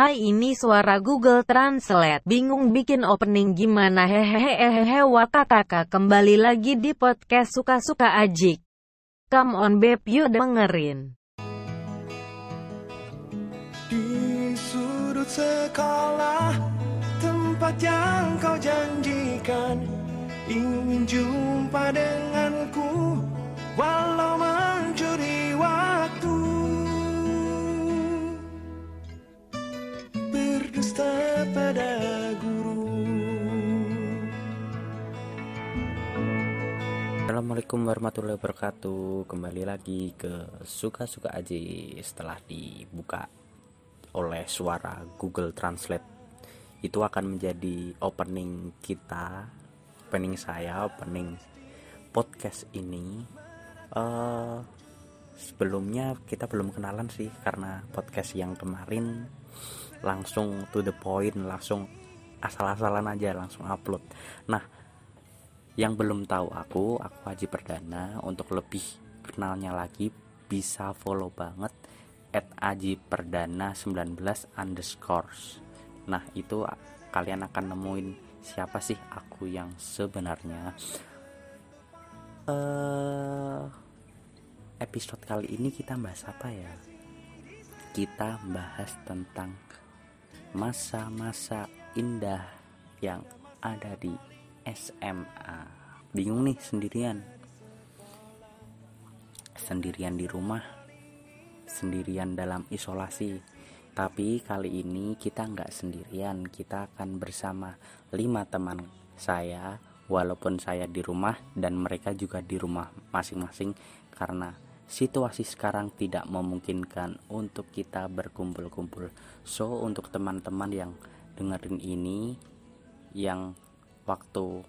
Hai ini suara Google Translate. Bingung bikin opening gimana hehehe wakakaka kembali lagi di podcast suka-suka ajik. Come on babe yuk dengerin. Di sudut sekolah Tempat yang kau janjikan Ingin jumpa denganku Walau Berdusta pada guru. Assalamualaikum warahmatullahi wabarakatuh. Kembali lagi ke Suka-Suka Aji Setelah dibuka oleh suara Google Translate. Itu akan menjadi opening kita Opening saya, opening podcast ini. Eh, Sebelumnya kita belum kenalan sih Karena podcast yang kemarin Langsung to the point Langsung asal-asalan aja Langsung upload Nah yang belum tahu aku, aku Haji Perdana. Untuk lebih kenalnya lagi, bisa follow banget at Aji Perdana 19 underscores. Nah itu kalian akan nemuin siapa sih aku yang sebenarnya. Eh episode kali ini kita bahas apa ya? Kita bahas tentang masa-masa indah yang ada di SMA. Bingung nih sendirian. Sendirian di rumah, sendirian dalam isolasi. Tapi kali ini kita nggak sendirian, kita akan bersama lima teman saya. Walaupun saya di rumah dan mereka juga di rumah masing-masing karena situasi sekarang tidak memungkinkan untuk kita berkumpul-kumpul. So untuk teman-teman yang dengerin ini yang waktu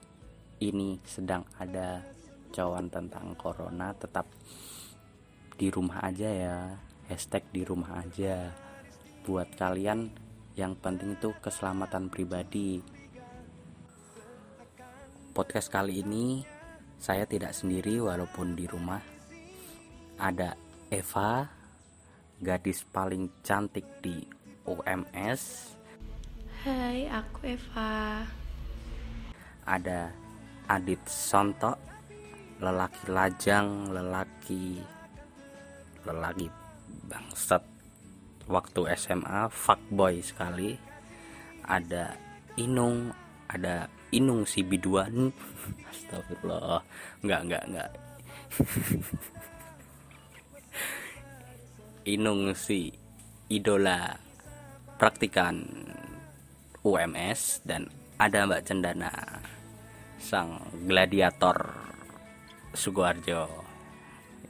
ini sedang ada cawan tentang corona tetap di rumah aja ya. Hashtag di rumah aja. Buat kalian yang penting itu keselamatan pribadi. Podcast kali ini saya tidak sendiri walaupun di rumah. Ada Eva gadis paling cantik di UMS Hai, aku Eva. ada Adit Sonto lelaki lajang lelaki lelaki bangsat. Waktu SMA fuckboy sekali. Ada Inung ada Inung si biduan. Astagfirullah. Enggak enggak enggak Inung si idola praktikan UMS dan ada Mbak Cendana sang gladiator Sugoarjo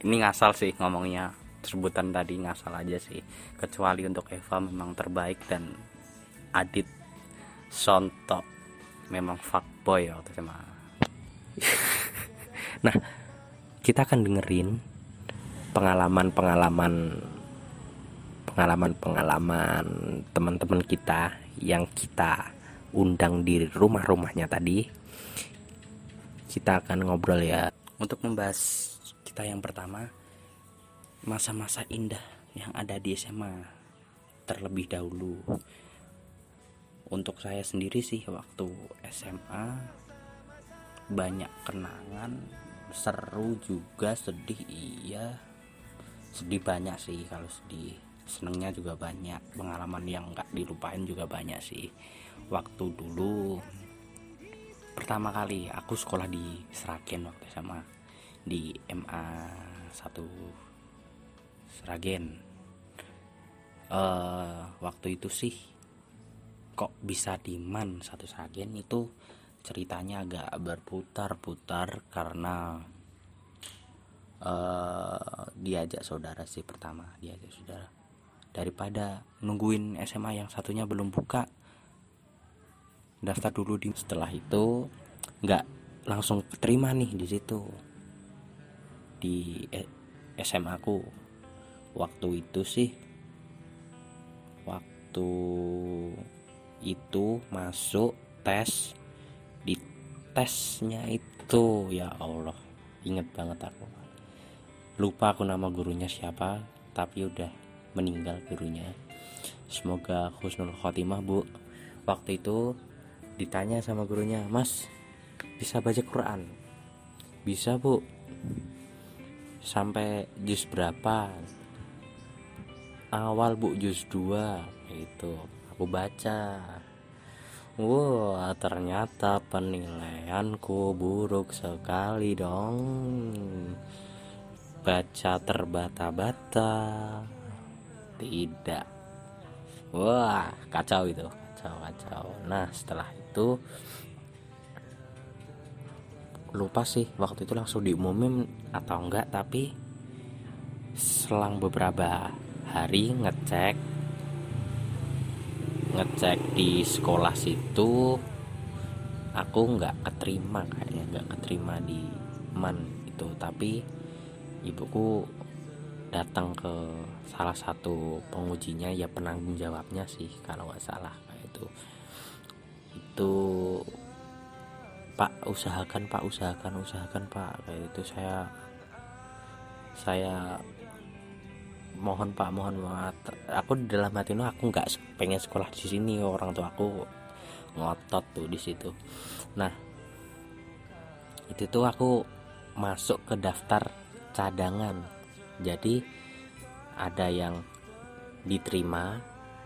ini ngasal sih ngomongnya sebutan tadi ngasal aja sih. Kecuali untuk Eva memang terbaik dan Adit Sonto memang fuckboy waktu SMA nah kita akan dengerin pengalaman-pengalaman pengalaman-pengalaman teman-teman kita yang kita undang di rumah-rumahnya tadi. Kita akan ngobrol ya. Untuk membahas kita yang pertama masa-masa indah yang ada di SMA terlebih dahulu. Untuk saya sendiri sih waktu SMA banyak kenangan seru juga sedih iya. Sedih banyak sih kalau sedih senengnya juga banyak pengalaman yang nggak dilupain juga banyak sih. Waktu dulu pertama kali aku sekolah di Seragen waktu sama di MA 1 Seragen eh waktu itu sih kok bisa di MAN satu Seragen itu ceritanya agak berputar-putar karena eh diajak saudara sih pertama diajak saudara daripada nungguin SMA yang satunya belum buka daftar dulu di setelah itu nggak langsung terima nih di situ di eh, SMA aku waktu itu sih waktu itu masuk tes di tesnya itu ya Allah inget banget aku. Lupa aku nama gurunya siapa tapi udah meninggal gurunya. Semoga husnul khotimah bu waktu itu ditanya sama gurunya mas bisa baca Quran? Bisa bu. Sampai juz berapa? Awal bu juz 2 itu aku baca. Wah, ternyata penilaianku buruk sekali dong. Baca terbata-bata. Tidak. Wah, kacau itu. Kacau, kacau. Nah, setelah itu lupa sih waktu itu langsung diumumin atau enggak tapi selang beberapa hari ngecek ngecek di sekolah situ aku nggak keterima kayaknya nggak keterima di man itu tapi ibuku datang ke salah satu pengujinya ya penanggung jawabnya sih kalau nggak salah. Kayak itu itu pak usahakan pak usahakan usahakan pak. Kayak itu saya saya mohon pak mohon maaf. Aku dalam hati itu aku nggak pengen sekolah di sini. Orang tua aku ngotot tuh di situ. Nah itu tuh aku masuk ke daftar cadangan jadi ada yang diterima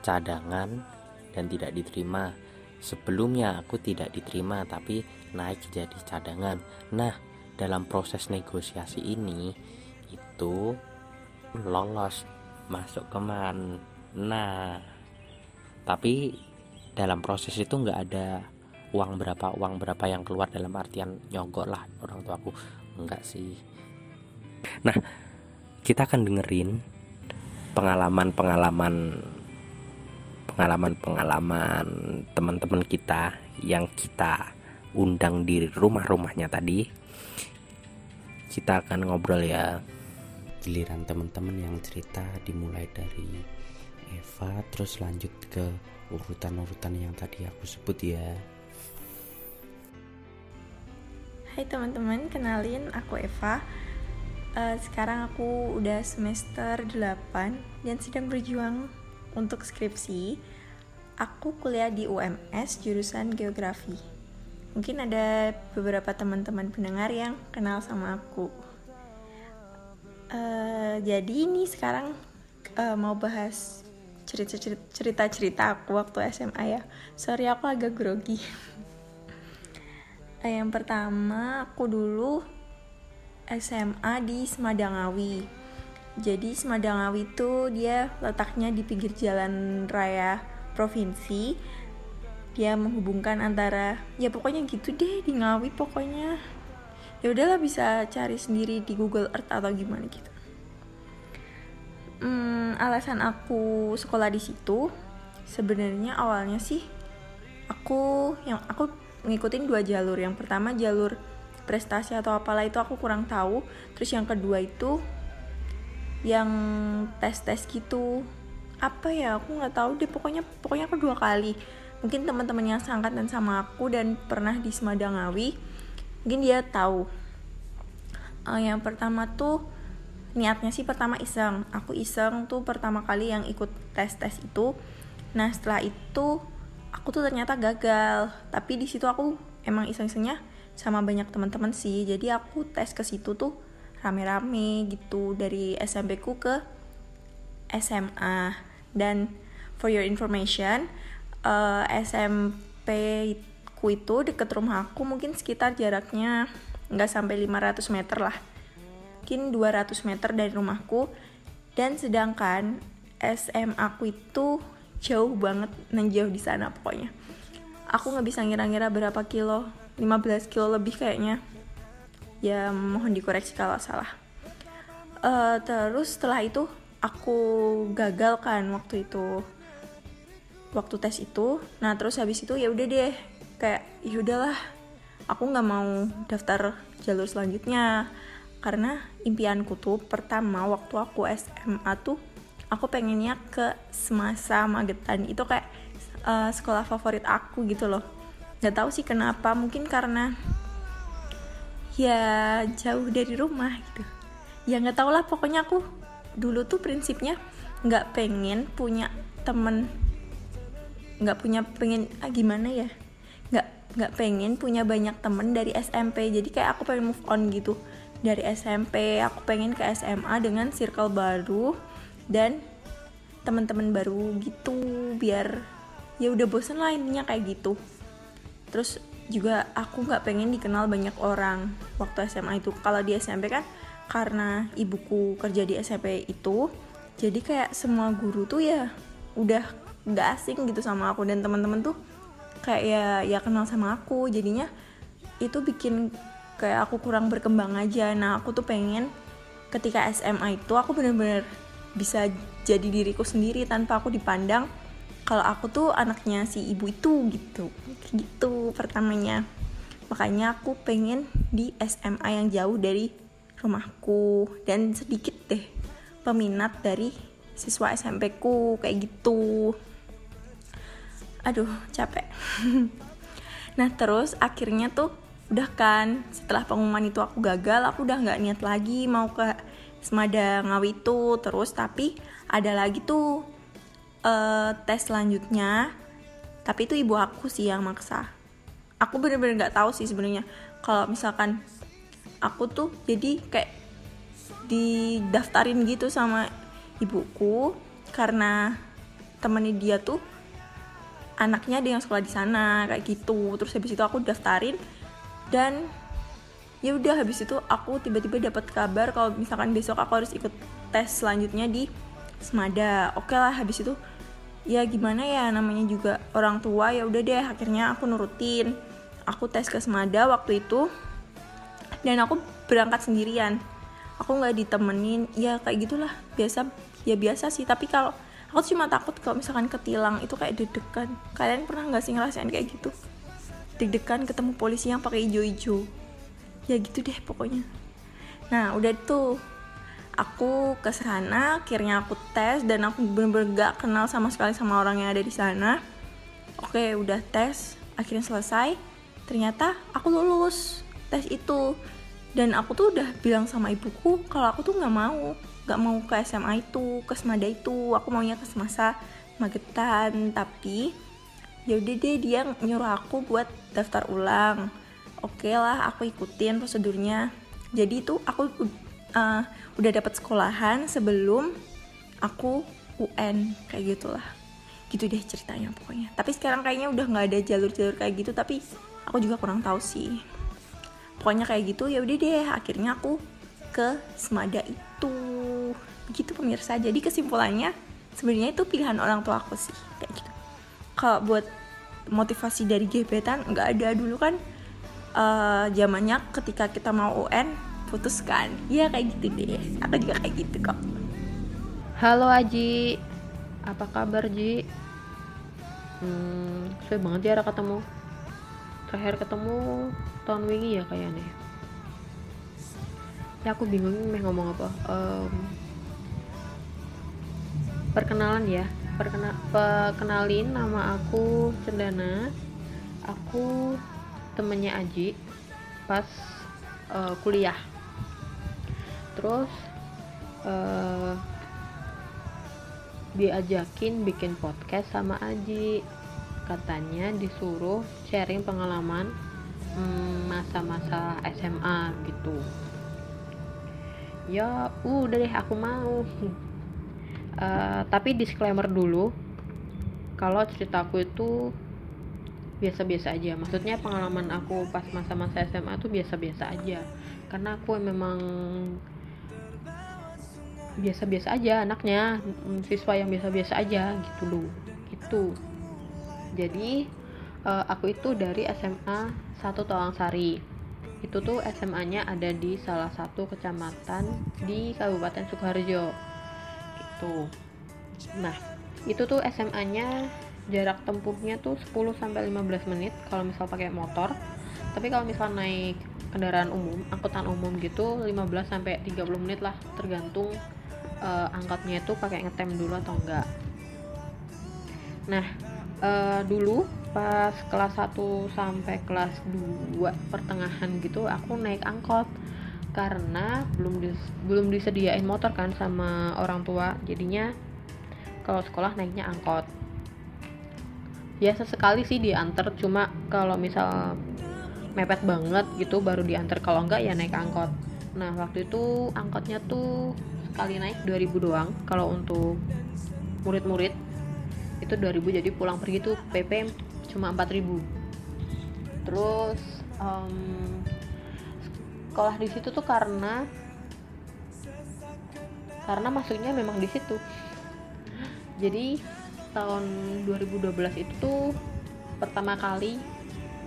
cadangan dan tidak diterima. Sebelumnya aku tidak diterima tapi naik jadi cadangan. Nah dalam proses negosiasi ini itu lolos masuk ke man nah tapi dalam proses itu nggak ada uang berapa uang berapa yang keluar dalam artian nyogok lah orang tua aku enggak sih. Nah kita akan dengerin pengalaman-pengalaman pengalaman-pengalaman teman-teman kita yang kita undang di rumah-rumahnya tadi. Kita akan ngobrol ya. Giliran teman-teman yang cerita dimulai dari Eva terus lanjut ke urutan-urutan yang tadi aku sebut ya. Hai teman-teman, kenalin aku Eva uh, Sekarang aku udah semester 8 dan sedang berjuang untuk skripsi Aku kuliah di UMS jurusan geografi Mungkin ada beberapa teman-teman pendengar yang kenal sama aku Uh, jadi ini sekarang uh, mau bahas cerita-cerita aku waktu SMA ya. Sorry aku agak grogi. yang pertama aku dulu SMA di Semadangawi. Jadi Semadangawi itu dia letaknya di pinggir jalan raya provinsi. Dia menghubungkan antara ya pokoknya gitu deh di Ngawi pokoknya ya udahlah bisa cari sendiri di Google Earth atau gimana gitu hmm, alasan aku sekolah di situ sebenarnya awalnya sih aku yang aku ngikutin dua jalur yang pertama jalur prestasi atau apalah itu aku kurang tahu. Terus yang kedua itu yang tes tes gitu. Apa ya aku nggak tahu deh. Pokoknya pokoknya aku dua kali. Mungkin teman-teman yang seangkatan sama aku dan pernah di Semadangawi mungkin dia tahu. Uh, yang pertama tuh niatnya sih pertama iseng. Aku iseng tuh pertama kali yang ikut tes tes itu. Nah setelah itu aku tuh ternyata gagal. Tapi di situ aku emang iseng-isengnya sama banyak teman-teman sih. Jadi aku tes ke situ tuh rame-rame gitu dari SMP ku ke SMA dan for your information uh, SMP ku itu deket rumah aku mungkin sekitar jaraknya nggak sampai 500 meter lah. Mungkin 200 meter dari rumahku dan sedangkan SM aku itu jauh banget dan di sana pokoknya. Aku nggak bisa ngira-ngira berapa kilo 15 kilo lebih kayaknya. Ya mohon dikoreksi kalau salah. Uh, terus setelah itu aku gagal kan waktu itu. Waktu tes itu. Nah terus habis itu ya udah deh. Kayak ya udahlah aku nggak mau daftar jalur selanjutnya. Karena impianku tuh pertama waktu aku SMA tuh aku pengennya ke semasa Magetan. Itu kayak uh, sekolah favorit aku gitu loh nggak tahu sih kenapa mungkin karena ya jauh dari rumah gitu. Ya nggak tau lah pokoknya aku dulu tuh prinsipnya nggak pengen punya temen nggak punya pengen ah gimana ya? Nggak nggak pengen punya banyak temen dari SMP jadi kayak aku pengen move on gitu. Dari SMP aku pengen ke SMA dengan circle baru dan teman-teman baru gitu biar ya udah bosen lah intinya kayak gitu terus juga aku nggak pengen dikenal banyak orang waktu SMA itu. Kalau di SMP kan karena ibuku kerja di SMP itu jadi kayak semua guru tuh ya udah nggak asing gitu sama aku. Dan teman-teman tuh kayak ya ya kenal sama aku. Jadinya itu bikin kayak aku kurang berkembang aja. Nah aku tuh pengen ketika SMA itu aku bener-bener bisa jadi diriku sendiri tanpa aku dipandang kalau aku tuh anaknya si ibu itu gitu. Gitu pertamanya. Makanya aku pengen di SMA yang jauh dari rumahku. Dan sedikit deh peminat dari siswa SMP ku kayak gitu. Aduh capek. Nah terus akhirnya tuh udah kan setelah pengumuman itu aku gagal aku udah nggak niat lagi mau ke Semada Ngawi itu. Terus tapi ada lagi tuh uh, tes selanjutnya tapi itu ibu aku sih yang maksa. Aku bener-bener nggak tahu sih sebenarnya. Kalau misalkan aku tuh jadi kayak didaftarin gitu sama ibuku karena temennya dia tuh anaknya ada yang sekolah di sana kayak gitu. Terus habis itu aku daftarin dan ya udah habis itu aku tiba-tiba dapat kabar kalau misalkan besok aku harus ikut tes selanjutnya di Semada. Oke lah habis itu ya gimana ya namanya juga orang tua ya udah deh akhirnya aku nurutin. Aku tes ke Semada waktu itu dan aku berangkat sendirian. Aku nggak ditemenin ya kayak gitulah biasa ya biasa sih. Tapi kalau aku cuma takut kalau misalkan ketilang itu kayak deg-degan. Kalian pernah nggak sih ngerasain kayak gitu? Deg-degan ketemu polisi yang pakai hijau-hijau. Ya gitu deh pokoknya. Nah udah tuh aku ke sana akhirnya aku tes dan aku bener-bener gak kenal sama sekali sama orang yang ada di sana. Oke udah tes akhirnya selesai. Ternyata aku lulus tes itu. Dan aku tuh udah bilang sama ibuku kalau aku tuh nggak mau gak mau ke SMA itu ke Semada itu. Aku maunya ke Semasa Magetan tapi yaudah deh dia nyuruh aku buat daftar ulang. Oke okay lah aku ikutin prosedurnya. Jadi itu aku uh, udah dapat sekolahan sebelum aku UN kayak gitulah. Gitu deh ceritanya pokoknya. Tapi sekarang kayaknya udah nggak ada jalur-jalur kayak gitu tapi aku juga kurang tahu sih. Pokoknya kayak gitu ya udah deh akhirnya aku ke Semada itu. Begitu pemirsa. Jadi kesimpulannya sebenarnya itu pilihan orang tua aku sih kayak gitu. Kalau buat motivasi dari gebetan nggak ada. Dulu kan uh, ketika kita mau UN putuskan ya kayak gitu deh. Aku juga kayak gitu kok. Halo Aji. Apa kabar Ji? Hmm banget ya ketemu. Terakhir ketemu tahun wingi ya kayaknya. Ya aku bingung nih ngomong apa. Um, perkenalan ya. Perkena, perkenalin nama aku Cendana. Aku temennya Aji pas uh, kuliah terus uh, diajakin bikin podcast sama Aji. Katanya disuruh sharing pengalaman mm, masa-masa hmm, SMA gitu. Ya udah deh aku mau. Uh, tapi disclaimer dulu. Kalau ceritaku itu biasa-biasa aja. Maksudnya pengalaman aku pas masa-masa SMA tuh biasa-biasa aja. Karena aku memang biasa-biasa aja anaknya mm, siswa yang biasa-biasa aja gitu loh gitu. Jadi uh, aku itu dari SMA satu Tawang Sari itu tuh SMA-nya ada di salah satu kecamatan di Kabupaten Sukoharjo. Gitu. Nah itu tuh SMA-nya jarak tempuhnya tuh 10 sampai 15 menit kalau misal pakai motor. Tapi kalau misal naik kendaraan umum angkutan umum gitu 15 sampai 30 menit lah tergantung uh, angkatnya itu pakai ngetem dulu atau enggak. Nah uh, dulu pas kelas 1 sampai kelas 2 pertengahan gitu aku naik angkot. Karena belum dis, belum disediain motor kan sama orang tua. Jadinya kalau sekolah naiknya angkot. Ya sesekali sih diantar cuma kalau misal mepet banget gitu baru diantar. Kalau enggak ya naik angkot. Nah waktu itu angkotnya tuh sekali naik 2000 doang. Kalau untuk murid-murid itu 2000 jadi pulang pergi tuh PP cuma 4000 terus um, sekolah di situ tuh karena karena masuknya memang di situ. Jadi tahun 2012 itu tuh pertama kali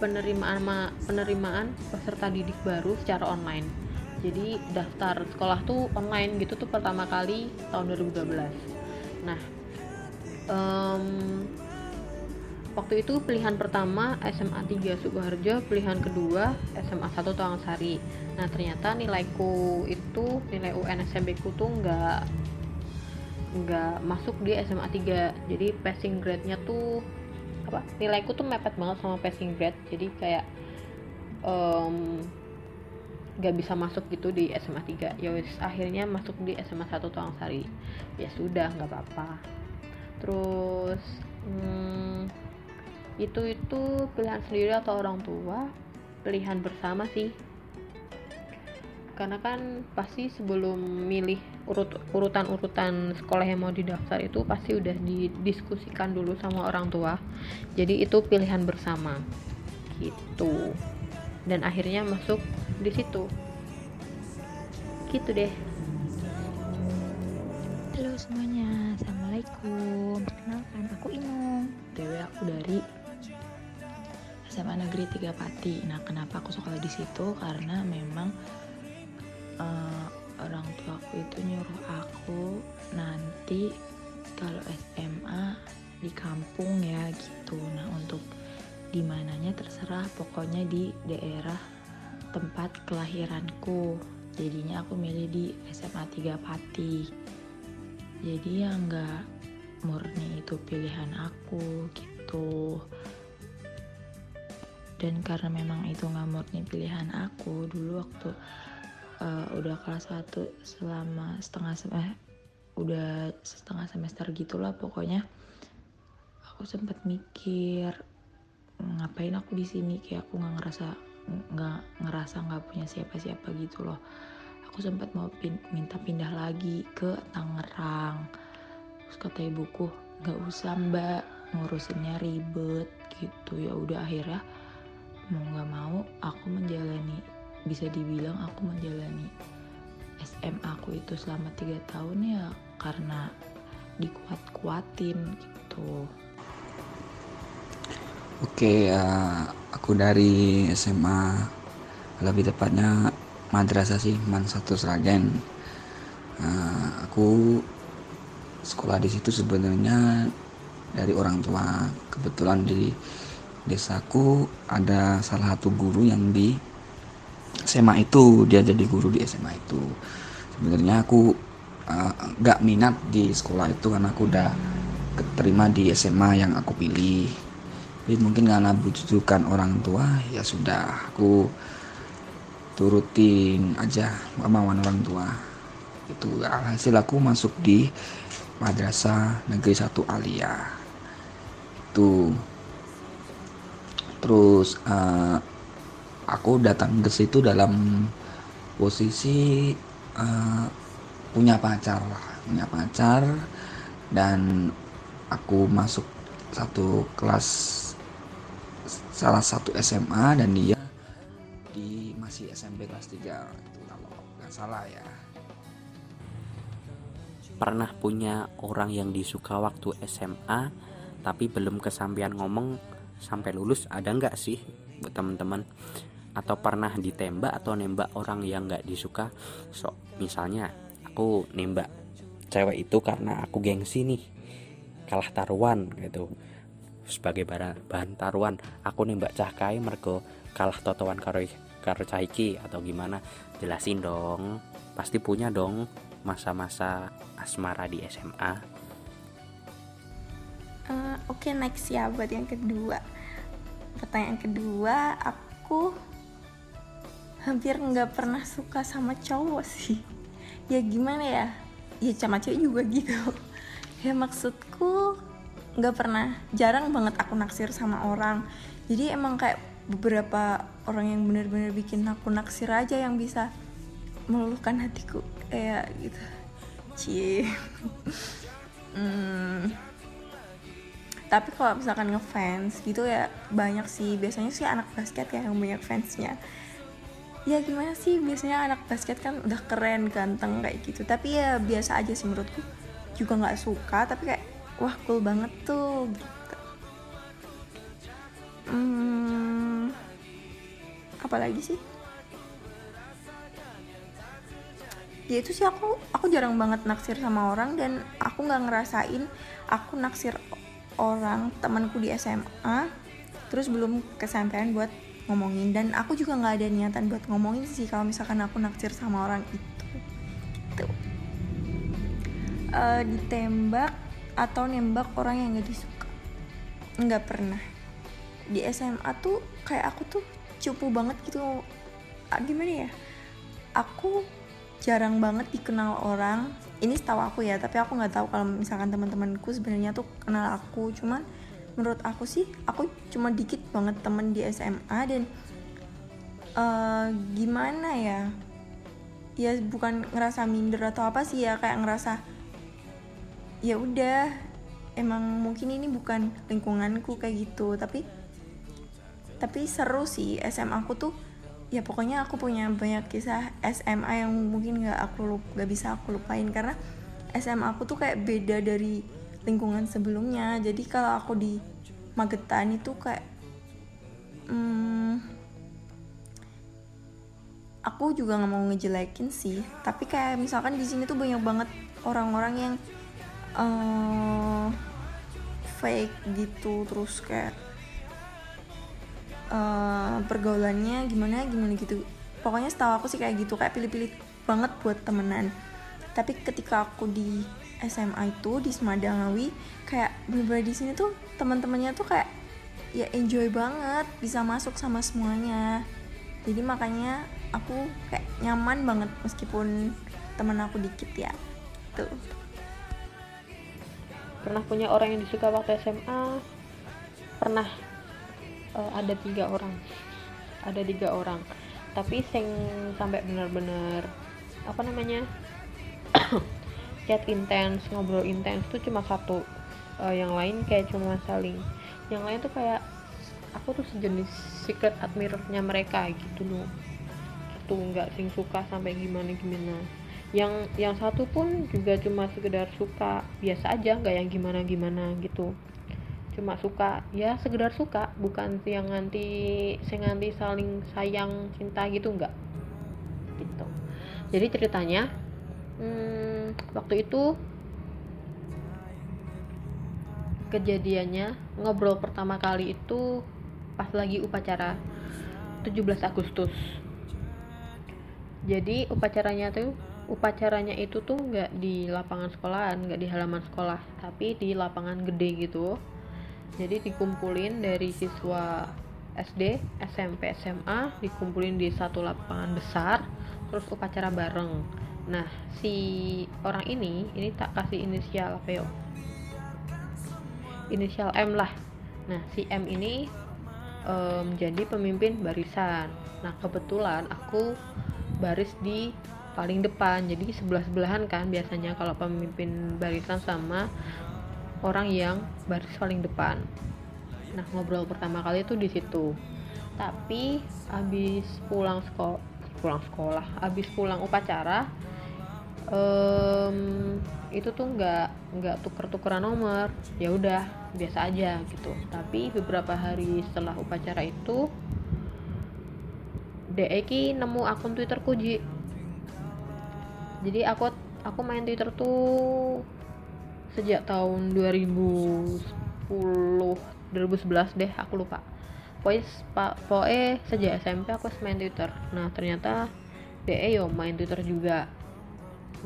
penerimaan penerimaan peserta didik baru secara online jadi daftar sekolah tuh online gitu tuh pertama kali tahun 2012 nah um, waktu itu pilihan pertama SMA 3 Sukoharjo pilihan kedua SMA 1 Sari. nah ternyata nilaiku itu nilai UN SMP ku tuh nggak nggak masuk di SMA 3 jadi passing grade-nya tuh apa nilaiku tuh mepet banget sama passing grade. Jadi kayak um, gak bisa masuk gitu di SMA 3 ya wis akhirnya masuk di SMA 1 Tuang Sari ya sudah nggak apa-apa. Terus hmm, itu itu pilihan sendiri atau orang tua? Pilihan bersama sih. Karena kan pasti sebelum milih urut urutan-urutan sekolah yang mau didaftar itu pasti udah didiskusikan dulu sama orang tua. Jadi itu pilihan bersama. Gitu dan akhirnya masuk di situ. Gitu deh. Halo semuanya assalamualaikum. Perkenalkan aku Inung. Dewe aku dari. SMA Negeri Tiga Pati. Nah kenapa aku sekolah di situ? Karena memang uh, orang tuaku itu nyuruh aku nanti kalau SMA di kampung ya gitu. Nah untuk di mananya terserah pokoknya di daerah tempat kelahiranku. Jadinya aku milih di SMA 3 Pati. Jadi ya nggak murni itu pilihan aku gitu. Dan karena memang itu nggak murni pilihan aku dulu waktu uh, udah kelas 1 selama setengah semester eh, udah setengah semester gitulah pokoknya aku sempat mikir ngapain aku di sini? Kayak aku nggak ngerasa nggak ngerasa nggak punya siapa-siapa gitu loh. Aku sempat mau pin, minta pindah lagi ke Tangerang. Terus kata ibuku nggak usah mbak. Ngurusinnya ribet gitu. Ya udah akhirnya mau nggak mau aku menjalani bisa dibilang aku menjalani SMA aku itu selama tiga tahun ya karena dikuat-kuatin gitu. Oke, uh, aku dari SMA lebih tepatnya madrasah sih Man satu Sragen. Uh, aku sekolah di situ sebenarnya dari orang tua. Kebetulan di desaku ada salah satu guru yang di SMA itu dia jadi guru di SMA itu sebenarnya aku uh, gak minat di sekolah itu karena aku udah keterima di SMA yang aku pilih tapi mungkin karena bujukan orang tua ya sudah aku turutin aja kemauan orang tua. Itu hasil aku masuk di madrasah negeri satu Alia itu. Terus uh, aku datang ke situ dalam posisi uh, punya pacar punya pacar. Dan aku masuk satu kelas salah satu SMA dan dia di masih SMP kelas 3 itu kalau nggak salah ya. Pernah punya orang yang disuka waktu SMA tapi belum kesampaian ngomong sampai lulus ada nggak sih buat teman-teman? Atau pernah ditembak atau nembak orang yang nggak disuka? So misalnya aku nembak cewek itu karena aku gengsi nih kalah taruhan gitu sebagai bahan taruhan aku nembak cahkai mergo kalah totoan karo karo caiki atau gimana? Jelasin dong. Pasti punya dong masa-masa asmara di SMA uh, eh, oke okay, next ya buat yang kedua. Pertanyaan kedua aku hampir nggak pernah suka sama cowok sih. Ya gimana ya? Ya sama cewek juga gitu. Ya maksudku nggak pernah jarang banget aku naksir sama orang. Jadi emang kayak beberapa orang yang bener-bener bikin aku naksir aja yang bisa meluluhkan hatiku. Kayak gitu. Cie. Hmm. tapi kalau misalkan ngefans gitu ya banyak sih. Biasanya sih anak basket ya yang banyak fansnya. Ya gimana sih biasanya anak basket kan udah keren ganteng kayak gitu. Tapi ya biasa aja sih menurutku. Juga nggak suka tapi kayak wah cool banget tuh gitu. Hmm, apalagi sih? Ya itu sih aku aku jarang banget naksir sama orang dan aku nggak ngerasain aku naksir orang temanku di SMA terus belum kesampaian buat ngomongin. Dan aku juga nggak ada niatan buat ngomongin sih kalau misalkan aku naksir sama orang itu gitu. Uh, ditembak atau nembak orang yang gak disuka. Nggak pernah. Di SMA tuh kayak aku tuh cupu banget gitu. Gimana ya? Aku jarang banget dikenal orang. Ini setahu aku ya tapi aku nggak tahu kalau misalkan teman-temanku sebenarnya tuh kenal aku. Cuman menurut aku sih aku cuma dikit banget temen di SMA dan uh, gimana ya? Ya bukan ngerasa minder atau apa sih ya kayak ngerasa ya udah emang mungkin ini bukan lingkunganku kayak gitu tapi tapi seru sih SMA aku tuh ya pokoknya aku punya banyak kisah SMA yang mungkin nggak aku lup, gak bisa aku lupain karena SMA aku tuh kayak beda dari lingkungan sebelumnya. Jadi kalau aku di Magetan itu kayak hmm, aku juga nggak mau ngejelekin sih. Tapi kayak misalkan di sini tuh banyak banget orang-orang yang uh, fake gitu terus kayak uh, pergaulannya gimana gimana gitu. Pokoknya setahu aku sih kayak gitu kayak pilih-pilih banget buat temenan. Tapi ketika aku di SMA itu di Semadangawi kayak bener di sini tuh teman-temannya tuh kayak ya enjoy banget bisa masuk sama semuanya. Jadi makanya aku kayak nyaman banget meskipun temen aku dikit ya tuh pernah punya orang yang disuka waktu SMA pernah. Uh, ada tiga orang. Ada tiga orang. Tapi sing sampai benar-benar apa namanya chat intens ngobrol intens itu cuma satu. Uh, yang lain kayak cuma saling. Yang lain tuh kayak aku tuh sejenis secret admirernya mereka gitu loh. Itu nggak sing suka sampai gimana gimana yang yang satu pun juga cuma sekedar suka biasa aja nggak yang gimana gimana gitu. Cuma suka ya sekedar suka bukan yang nanti saya nganti saling sayang cinta gitu enggak gitu. Jadi ceritanya hmm, waktu itu kejadiannya ngobrol pertama kali itu pas lagi upacara 17 Agustus. Jadi upacaranya tuh upacaranya itu tuh nggak di lapangan sekolahan nggak di halaman sekolah tapi di lapangan gede gitu. Jadi dikumpulin dari siswa SD, SMP, SMA dikumpulin di satu lapangan besar terus upacara bareng. Nah si orang ini ini tak kasih inisial apa yo inisial M lah. Nah si M ini um, jadi pemimpin barisan. Nah kebetulan aku baris di paling depan. Jadi sebelah sebelahan kan biasanya kalau pemimpin barisan sama orang yang baris paling depan. Nah ngobrol pertama kali itu di situ. Tapi abis pulang sekolah pulang sekolah abis pulang upacara um, itu tuh nggak nggak tuker-tukeran nomor. Ya udah biasa aja gitu. Tapi beberapa hari setelah upacara itu Deki nemu akun Twitter Kuji jadi aku aku main Twitter tuh sejak tahun 2010 2011 deh aku lupa. Pokoknya pak pokoknya sejak SMP aku main Twitter. Nah ternyata DE yo main Twitter juga.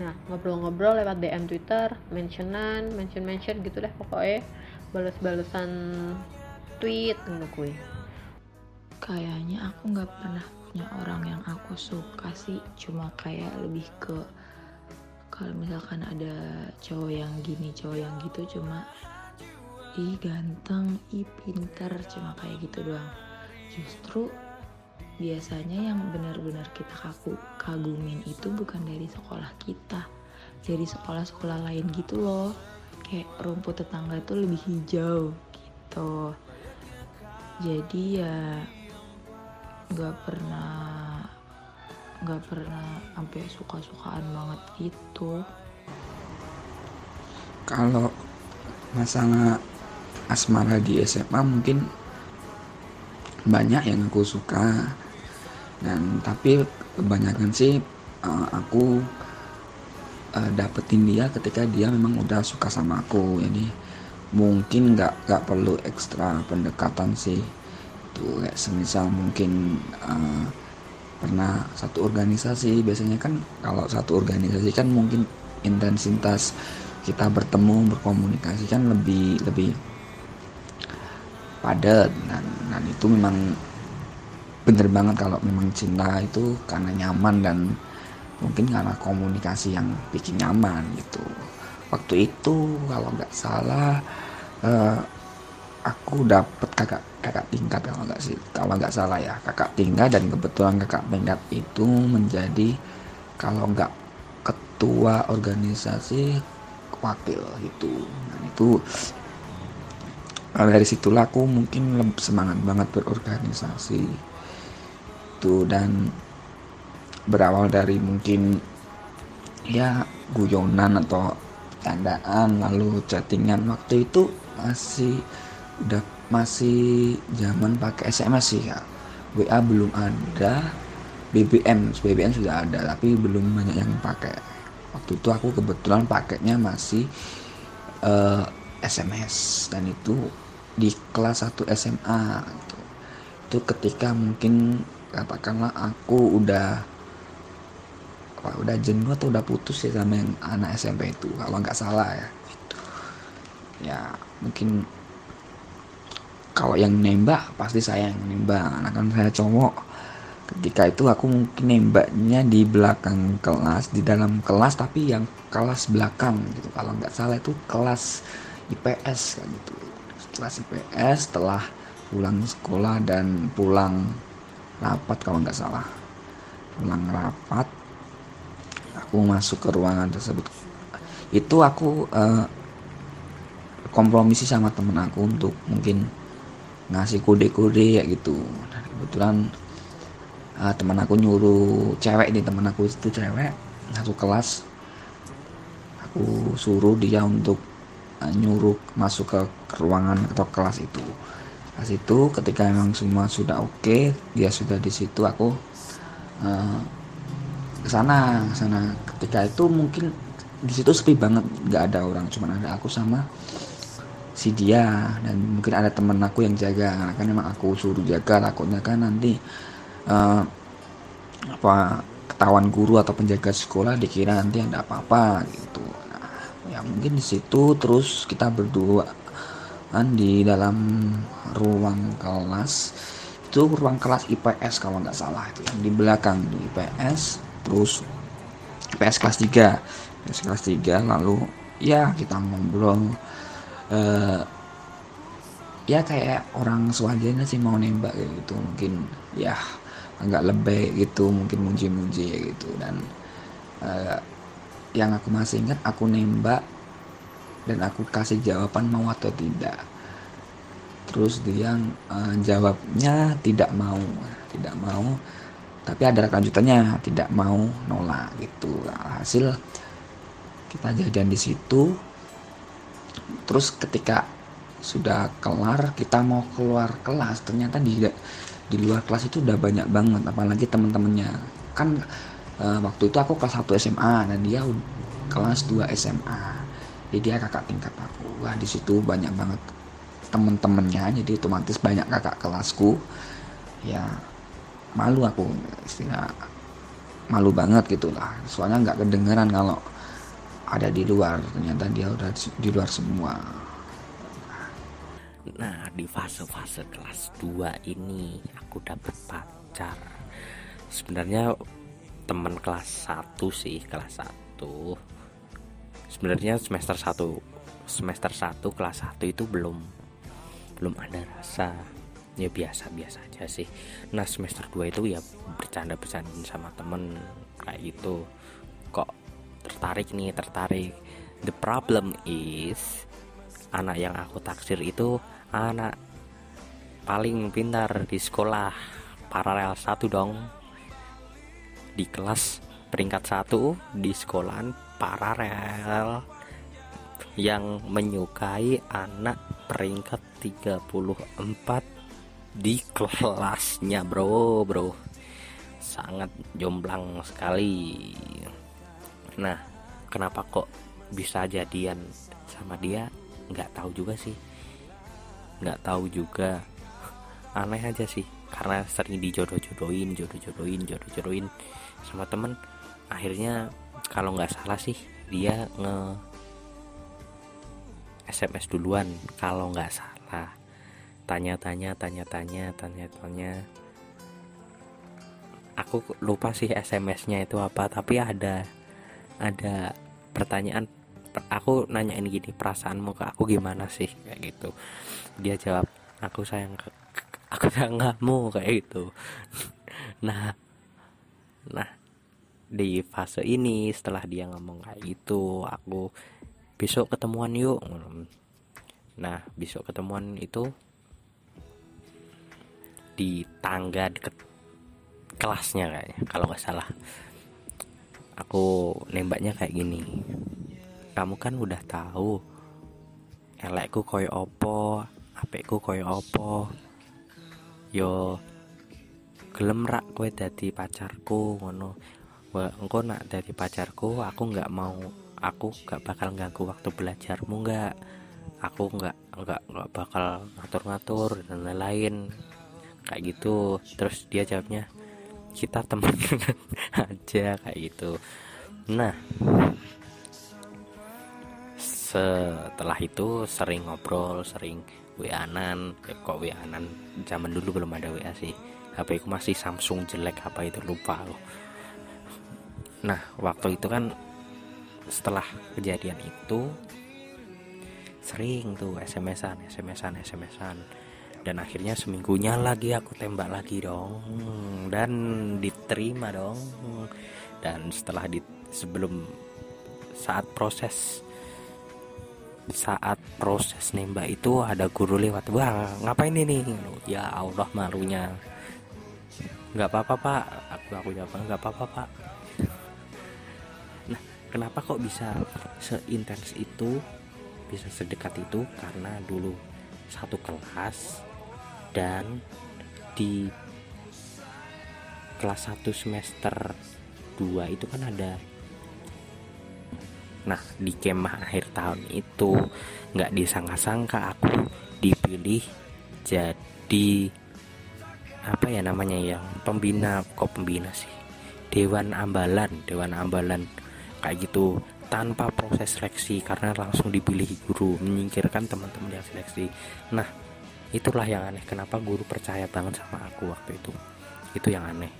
Nah ngobrol-ngobrol lewat DM Twitter mentionan mention mention gitu deh pokoknya balas-balasan tweet ngono gue kayaknya aku nggak pernah punya orang yang aku suka sih cuma kayak lebih ke kalau misalkan ada cowok yang gini cowok yang gitu cuma ih ganteng ih pinter cuma kayak gitu doang. Justru biasanya yang benar-benar kita kaku kagumin itu bukan dari sekolah kita. Dari sekolah-sekolah lain gitu loh. Kayak rumput tetangga tuh lebih hijau gitu. Jadi ya nggak pernah nggak pernah sampai suka-sukaan banget gitu. Kalau masalah asmara di SMA mungkin banyak yang aku suka. Dan tapi kebanyakan sih uh, aku uh, dapetin dia ketika dia memang udah suka sama aku. Jadi mungkin nggak nggak perlu ekstra pendekatan sih. Tuh kayak semisal mungkin uh, pernah satu organisasi. Biasanya kan kalau satu organisasi kan mungkin intensitas kita bertemu berkomunikasi kan lebih lebih padat. Dan, dan itu memang bener banget kalau memang cinta itu karena nyaman dan mungkin karena komunikasi yang bikin nyaman gitu. Waktu itu kalau nggak salah uh, aku dapet kakak kakak tingkat kalau nggak sih kalau nggak salah ya. Kakak tingkat dan kebetulan kakak tingkat itu menjadi kalau nggak ketua organisasi wakil gitu nah itu dari situlah aku mungkin lebih semangat banget berorganisasi itu. Dan berawal dari mungkin ya guyonan atau tandaan lalu chattingan waktu itu masih udah masih zaman pakai SMS sih ya WA belum ada BBM BBM sudah ada tapi belum banyak yang pakai waktu itu aku kebetulan pakainya masih uh, eh, SMS dan itu di kelas 1 SMA gitu. itu ketika mungkin katakanlah aku udah apa udah jenuh atau udah putus ya sama yang anak SMP itu kalau nggak salah ya gitu. ya mungkin kalau yang nembak pasti saya yang nembak. Karena kan saya cowok. Ketika itu aku mungkin nembaknya di belakang kelas di dalam kelas tapi yang kelas belakang gitu. Kalau nggak salah itu kelas IPS kan gitu. Kelas IPS setelah pulang sekolah dan pulang rapat kalau nggak salah. Pulang rapat aku masuk ke ruangan tersebut. Itu aku uh, kompromisi sama temen aku untuk mungkin ngasih kode-kode ya gitu. Dan kebetulan uh, teman aku nyuruh cewek nih teman aku itu cewek satu kelas. Aku suruh dia untuk uh, nyuruh masuk ke, ruangan atau kelas itu. Kelas itu ketika memang semua sudah oke okay, dia sudah di situ aku uh, ke sana sana. Ketika itu mungkin di situ sepi banget nggak ada orang cuma ada aku sama si dia dan mungkin ada temen aku yang jaga. Karena kan emang aku suruh jaga takutnya kan nanti uh, apa ketahuan guru atau penjaga sekolah dikira nanti ada apa-apa gitu. Nah ya mungkin di situ terus kita berdua kan di dalam ruang kelas. Itu ruang kelas IPS kalau nggak salah itu yang di belakang di IPS terus IPS kelas 3 IPS kelas 3 lalu ya kita ngobrol uh, ya kayak orang sewajarnya sih mau nembak gitu. Mungkin ya agak lebih gitu mungkin muji-muji gitu. Dan uh, yang aku masih ingat aku nembak dan aku kasih jawaban mau atau tidak. Terus dia uh, jawabnya tidak mau tidak mau. Tapi ada lanjutannya tidak mau nolak gitu. Hasil kita jadian di situ terus ketika sudah kelar kita mau keluar kelas ternyata di di luar kelas itu udah banyak banget apalagi teman-temannya kan e, waktu itu aku kelas 1 SMA dan dia kelas 2 SMA jadi dia kakak tingkat aku. Wah di situ banyak banget temen-temennya jadi otomatis banyak kakak kelasku. Ya malu aku istilah malu banget gitulah. Soalnya nggak kedengeran kalau ada di luar ternyata dia udah di luar semua. Nah di fase-fase kelas 2 ini aku dapet pacar. Sebenarnya teman kelas 1 sih kelas 1 sebenarnya semester 1 semester 1 kelas 1 itu belum belum ada rasa. Ya biasa-biasa aja sih. Nah semester 2 itu ya bercanda-bercanda sama temen kayak gitu tertarik nih tertarik. The problem is anak yang aku taksir itu anak paling pintar di sekolah. Paralel satu dong. Di kelas peringkat satu di sekolahan paralel. Yang menyukai anak peringkat 34 di kelasnya bro bro. Sangat jomblang sekali nah kenapa kok bisa jadian sama dia? Nggak tahu juga sih. Nggak tahu juga. Aneh aja sih. Karena sering dijodoh-jodohin jodoh-jodohin jodoh-jodohin sama temen. Akhirnya kalau nggak salah sih dia nge SMS duluan. Kalau nggak salah. Tanya-tanya tanya-tanya tanya-tanya. Aku lupa sih SMS-nya itu apa tapi ada ada pertanyaan aku nanyain gini perasaanmu ke aku gimana sih? Kayak gitu. Dia jawab aku sayang ke aku sayang kamu kayak gitu. Nah nah di fase ini setelah dia ngomong kayak gitu aku besok ketemuan yuk nah besok ketemuan itu di tangga deket kelasnya kayaknya kalau nggak salah aku nembaknya kayak gini. Kamu kan udah tahu elekku koyo opo apekku koyo opo. Yo gelem rak kowe dadi pacarku ngono. Engko nak dadi pacarku aku nggak mau aku nggak bakal ganggu waktu belajarmu nggak. Aku nggak nggak nggak bakal ngatur-ngatur dan lain-lain. Kayak gitu. Terus dia jawabnya kita teman aja kayak gitu. Nah setelah itu sering ngobrol sering WA-an eh, kok WA-an zaman dulu belum ada WA sih. HP ku masih Samsung jelek apa itu lupa loh. Nah waktu itu kan setelah kejadian itu sering tuh SMS-an SMS-an SMS-an dan akhirnya seminggunya lagi aku tembak lagi dong. Dan diterima dong. Dan setelah di sebelum saat proses saat proses nembak itu ada guru lewat wah ngapain ini? Ya Allah malunya. Nggak apa-apa pak. Aku aku jawab nggak apa-apa pak. Nah kenapa kok bisa seintens itu bisa sedekat itu? Karena dulu satu kelas dan di kelas 1 semester 2 itu kan ada nah di kemah akhir tahun itu nggak disangka-sangka aku dipilih jadi apa ya namanya yang pembina kok pembina sih? Dewan ambalan dewan ambalan kayak gitu tanpa proses seleksi karena langsung dipilih guru menyingkirkan teman-teman yang seleksi. Nah itulah yang aneh. Kenapa guru percaya banget sama aku waktu itu? Itu yang aneh.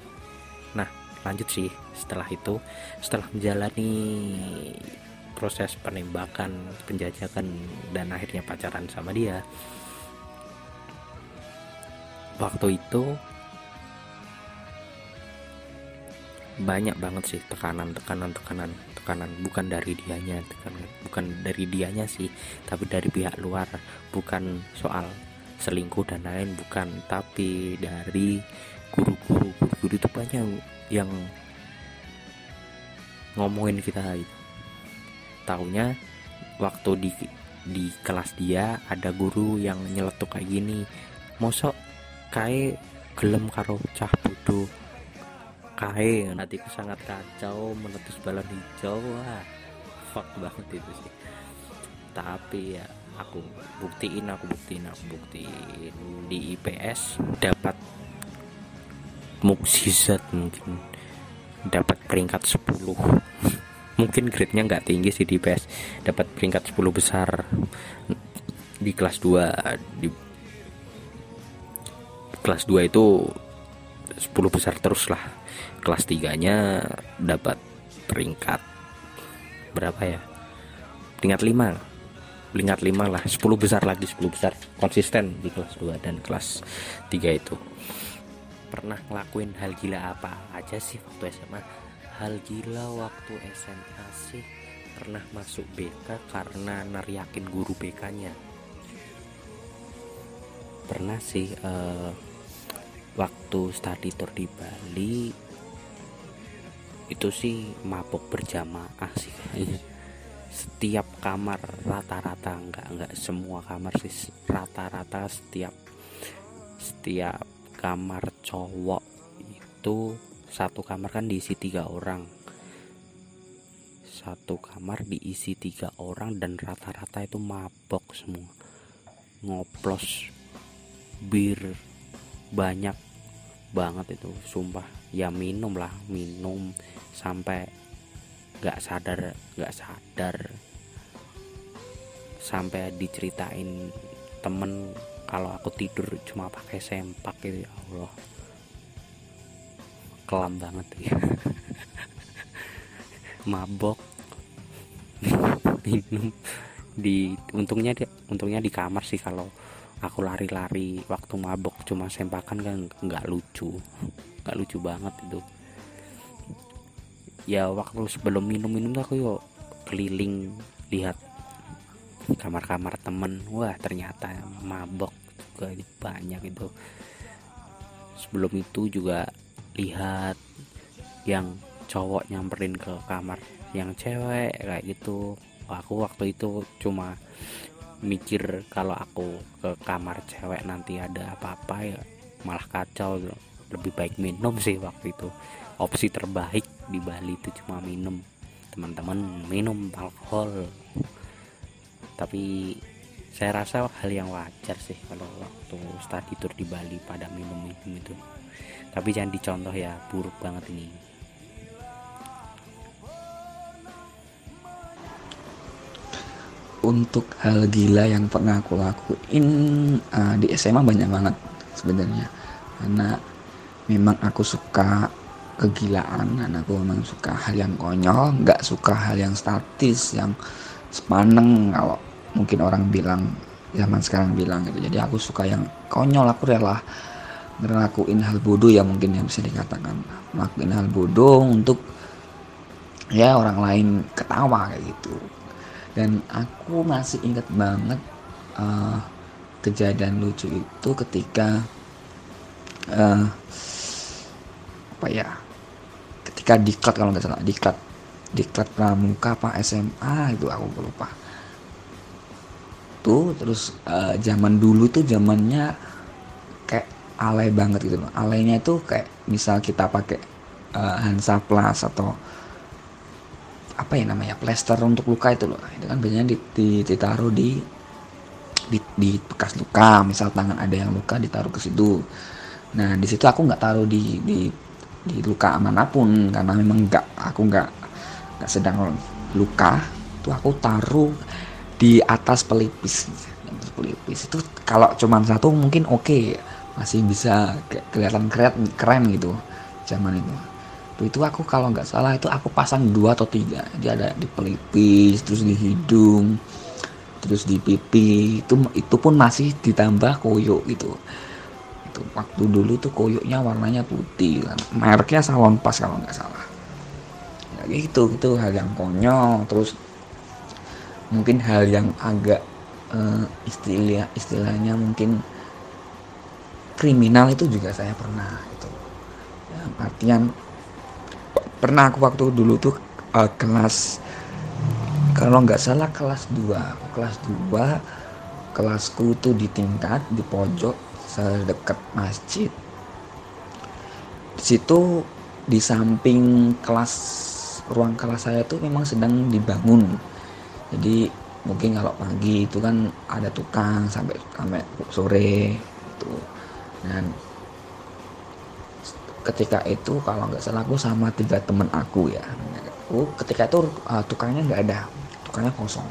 Nah lanjut sih. Setelah itu setelah menjalani proses penembakan penjajakan dan akhirnya pacaran sama dia waktu itu banyak banget sih tekanan tekanan tekanan tekanan. Bukan dari dianya tekanan bukan dari dianya sih tapi dari pihak luar. Bukan soal selingkuh dan lain bukan. Tapi dari guru-guru guru-guru itu banyak yang ngomongin kita itu. Taunya waktu di di kelas dia ada guru yang nyeletuk kayak gini mosok kae gelem karo cah bodoh kae. Hatiku sangat kacau meletus balon hijau. Wah fuck banget itu sih. Tapi ya aku buktiin aku buktiin aku buktiin. Di IPS dapat mukjizat mungkin. Dapat peringkat 10 mungkin grade-nya nggak tinggi sih di IPS dapat peringkat 10 besar di kelas 2 di kelas 2 itu 10 besar terus lah. Kelas 3 nya dapat peringkat berapa ya? Peringkat 5 peringkat 5 lah. 10 besar lagi 10 besar. Konsisten di kelas 2 dan kelas 3 itu. Pernah ngelakuin hal gila apa aja sih waktu SMA hal gila waktu SMA sih. Pernah masuk BK karena nariakin guru BK nya pernah sih uh, waktu study tour di Bali itu sih mabok berjamaah sih setiap kamar rata-rata enggak enggak semua kamar sih rata-rata setiap setiap kamar cowok itu satu kamar kan diisi tiga orang. Satu kamar diisi tiga orang dan rata-rata itu mabok semua. Ngoplos bir banyak banget itu sumpah. Ya minum lah minum sampai nggak sadar nggak sadar sampai diceritain temen kalau aku tidur cuma pakai sempak gitu ya Allah. Kelam banget. Ya mabok. Minum. Di untungnya dia untungnya di kamar sih kalau aku lari-lari waktu mabok cuma sempakan kan nggak lucu. Nggak lucu banget itu ya waktu sebelum minum-minum aku yuk keliling lihat kamar-kamar temen. Wah ternyata mabok juga banyak itu. Sebelum itu juga lihat yang cowok nyamperin ke kamar yang cewek kayak gitu. Aku waktu itu cuma mikir kalau aku ke kamar cewek nanti ada apa-apa ya malah kacau. Lebih baik minum sih waktu itu. Opsi terbaik di Bali itu cuma minum. Teman-teman minum alkohol. Tapi saya rasa hal yang wajar sih kalau waktu study tour di Bali pada minum-minum itu. Tapi jangan dicontoh ya buruk banget ini. Untuk hal gila yang pernah aku lakuin uh, di SMA banyak banget sebenarnya. Karena memang aku suka kegilaan. Dan aku memang suka hal yang konyol nggak suka hal yang statis yang sepaneng kalau mungkin orang bilang zaman sekarang bilang gitu. Jadi aku suka yang konyol aku rela ngelakuin hal bodoh ya mungkin yang bisa dikatakan. Ngelakuin hal bodoh untuk ya orang lain ketawa kayak gitu. Dan aku masih ingat banget uh, kejadian lucu itu ketika uh, apa ya ketika diklat kalau nggak salah. Diklat diklat pramuka apa SMA itu aku lupa. Tuh terus uh, zaman dulu tuh zamannya kayak alay banget gitu loh. Alaynya itu kayak misal kita pakai uh, Hansa Plus atau apa ya namanya plester untuk luka itu loh. Itu kan biasanya ditaruh di di, di bekas luka. Misal tangan ada yang luka ditaruh ke situ. Nah di situ aku nggak taruh di di di luka mana pun karena memang nggak aku nggak nggak sedang luka itu aku taruh di atas pelipis. Pelipis itu kalau cuma satu mungkin oke okay, masih bisa kelihatan keren keren gitu zaman itu. Itu aku kalau nggak salah itu aku pasang dua atau tiga. Jadi ada di pelipis terus di hidung terus di pipi itu itu pun masih ditambah koyo gitu itu waktu dulu tuh koyoknya warnanya putih kan. Mereknya salon pas kalau nggak salah. Ya gitu itu hal yang konyol. Terus mungkin hal yang agak uh, istilah istilahnya mungkin kriminal itu juga saya pernah itu ya, artian pernah aku waktu dulu tuh uh, kelas kalau nggak salah kelas 2 kelas 2 kelasku tuh di tingkat di pojok sedekat masjid. Di situ di samping kelas ruang kelas saya tuh memang sedang dibangun. Jadi mungkin kalau pagi itu kan ada tukang sampai sampai sore itu dan ketika itu kalau nggak salah aku sama tiga temen aku ya. Aku ketika itu uh, tukangnya nggak ada. Tukangnya kosong.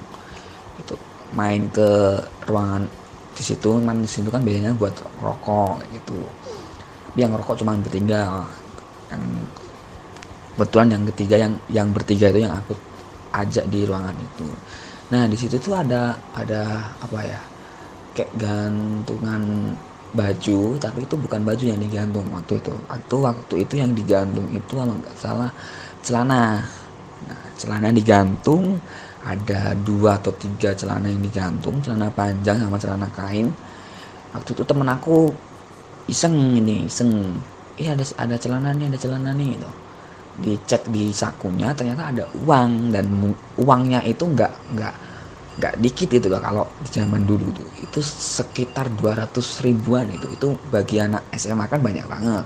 Itu main ke ruangan di situ kan di situ kan biasanya buat rokok gitu. Dia ngerokok cuma bertiga. Yang kebetulan yang ketiga yang yang bertiga itu yang aku ajak di ruangan itu. Nah di situ tuh ada ada apa ya kayak gantungan baju tapi itu bukan baju yang digantung waktu itu. Waktu waktu itu yang digantung itu kalau nggak salah celana. Nah, celana digantung ada dua atau tiga celana yang digantung celana panjang sama celana kain. Waktu itu temen aku iseng ini iseng. Iya ada ada celana nih ada celana nih gitu. Dicek di sakunya ternyata ada uang. Dan uangnya itu nggak nggak nggak dikit itu kalau di zaman dulu tuh. Itu sekitar 200 ribuan itu. Itu bagi anak SMA kan banyak banget.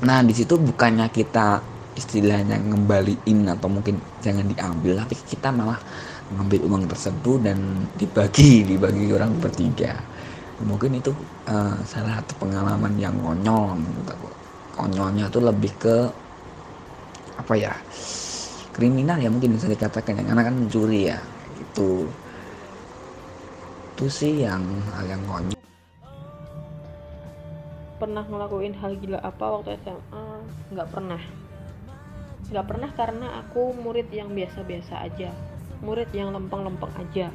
Nah di situ bukannya kita istilahnya ngembaliin atau mungkin jangan diambil tapi kita malah mengambil uang tersebut dan dibagi dibagi orang bertiga. Mungkin itu uh, salah satu pengalaman yang konyol konyolnya tuh lebih ke apa ya kriminal ya mungkin bisa dikatakan ya karena kan mencuri ya itu itu sih yang hal yang konyol. Pernah ngelakuin hal gila apa waktu SMA nggak pernah nggak pernah karena aku murid yang biasa-biasa aja. Murid yang lempeng-lempeng aja.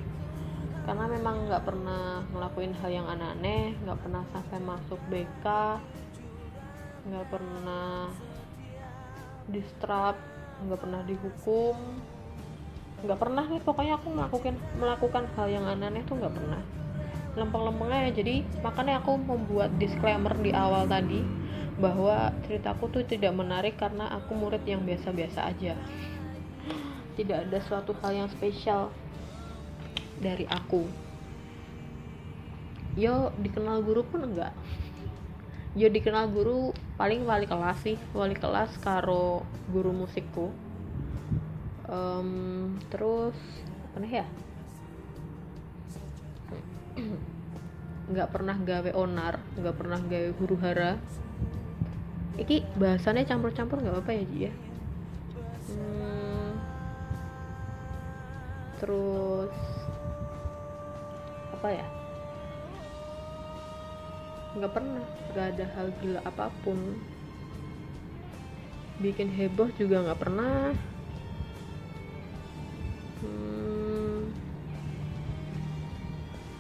Karena memang nggak pernah ngelakuin hal yang aneh-aneh nggak pernah sampai masuk BK nggak pernah distrap nggak pernah dihukum. Nggak pernah nih pokoknya aku melakukan melakukan hal yang aneh-aneh tuh nggak pernah. Lempeng-lempengnya ya jadi makanya aku membuat disclaimer di awal tadi bahwa ceritaku tuh tidak menarik karena aku murid yang biasa-biasa aja. Tidak ada suatu hal yang spesial dari aku. Yo dikenal guru pun enggak. Yo dikenal guru paling wali kelas sih. Wali kelas karo guru musikku. Um, terus apa ya? Nggak pernah gawe onar nggak pernah gawe guru hara iki bahasannya campur-campur nggak apa-apa ya Ji ya? Hmm, terus apa ya? Nggak pernah nggak ada hal gila apa pun. Bikin heboh juga nggak pernah. Hmm,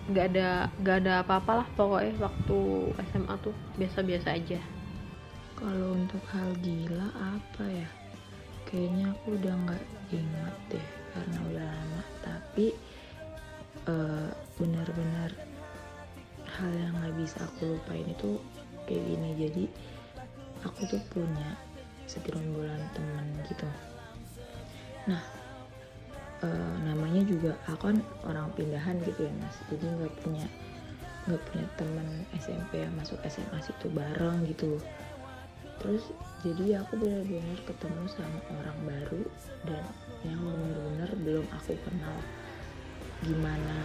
nggak ada nggak ada apa-apa lah pokoknya waktu SMA tuh. Biasa-biasa aja kalau untuk hal gila apa ya? Kayaknya aku udah nggak ingat deh karena udah lama. Tapi uh, benar-benar hal yang nggak bisa aku lupain itu kayak gini. Jadi aku tuh punya segerombolan teman gitu. Nah e, namanya juga aku kan orang pindahan gitu ya mas. Jadi nggak punya nggak punya teman SMP yang masuk SMA situ bareng gitu terus jadi aku benar-benar ketemu sama orang baru dan yang benar-benar belum aku kenal. Gimana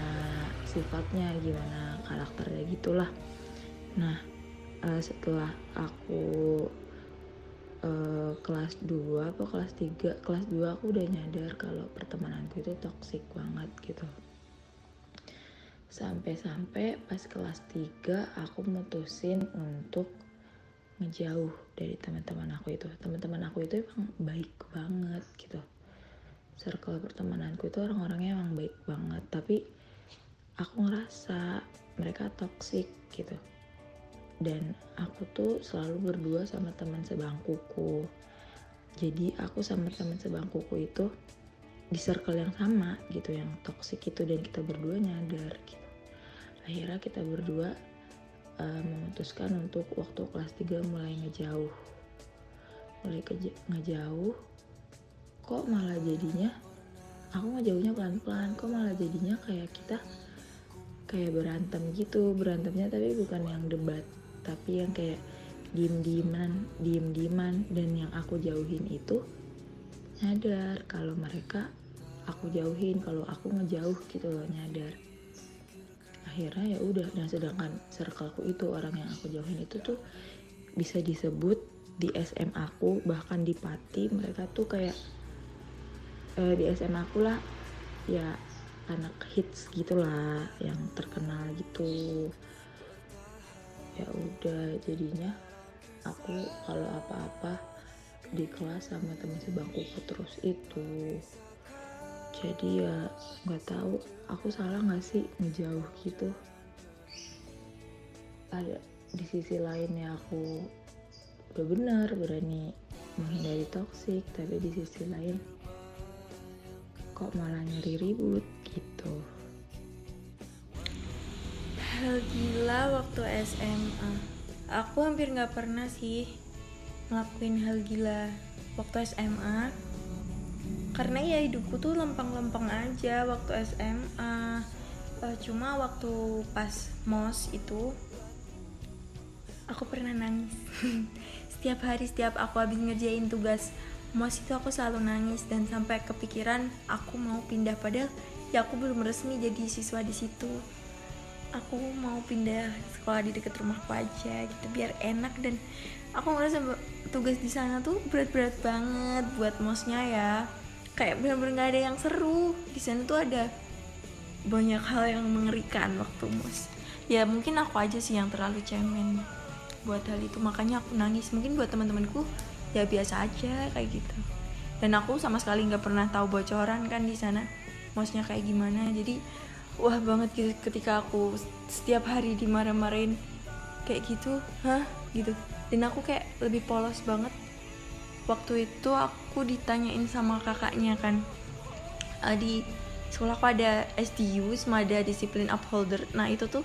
sifatnya gimana karakternya gitulah. Nah uh, setelah aku uh, kelas 2 atau kelas 3 kelas 2 aku udah nyadar kalau pertemananku itu toksik banget gitu. Sampai-sampai pas kelas 3 aku mutusin untuk ngejauh dari teman-teman aku itu. Teman-teman aku itu emang baik banget gitu. Circle pertemananku itu orang-orangnya emang baik banget. Tapi aku ngerasa mereka toxic gitu. Dan aku tuh selalu berdua sama teman sebangkuku. Jadi aku sama teman sebangkuku itu di circle yang sama gitu yang toxic itu. Dan kita berdua nyadar gitu. Akhirnya kita berdua uh, memutuskan untuk waktu kelas 3 mulai ngejauh. Mulai ngejauh kok malah jadinya aku ngejauhnya pelan-pelan kok malah jadinya kayak kita kayak berantem gitu. Berantemnya tapi bukan yang debat tapi yang kayak diem-dieman diem-dieman. Dan yang aku jauhin itu nyadar kalau mereka aku jauhin kalau aku ngejauh gitu loh nyadar akhirnya ya udah dan sedangkan circleku itu orang yang aku jauhin itu tuh bisa disebut di SMA aku bahkan di Pati mereka tuh kayak eh, di SMA aku lah ya anak hits gitulah yang terkenal gitu. Ya udah jadinya aku kalau apa-apa di kelas sama teman sebangkuku terus itu. Jadi ya nggak tahu aku salah nggak sih ngejauh gitu? Ada di sisi lain ya aku udah benar berani menghindari toksik tapi di sisi lain kok malah nyari ribut gitu. Hal gila waktu SMA aku hampir nggak pernah sih ngelakuin hal gila waktu SMA karena ya hidupku tuh lempeng-lempeng aja waktu SMA Eh, cuma waktu pas mos itu aku pernah nangis. Setiap hari setiap aku habis ngerjain tugas mos itu aku selalu nangis dan sampai kepikiran aku mau pindah. Padahal ya aku belum resmi jadi siswa di situ. Aku mau pindah sekolah di dekat rumahku aja gitu biar enak. Dan aku ngerasa tugas di sana tuh berat-berat banget buat mosnya ya kayak benar-benar nggak ada yang seru. Di sana tuh ada banyak hal yang mengerikan waktu mos ya mungkin aku aja sih yang terlalu cemen buat hal itu. Makanya aku nangis. Mungkin buat teman-temanku ya biasa aja kayak gitu. Dan aku sama sekali nggak pernah tahu bocoran kan di sana mosnya kayak gimana. Jadi wah banget gitu ketika aku setiap hari dimarah-marahin kayak gitu hah? gitu. Dan aku kayak lebih polos banget. Waktu itu aku ditanyain sama kakaknya kan. Eh, di sekolah aku ada SDU ada disiplin upholder. Nah itu tuh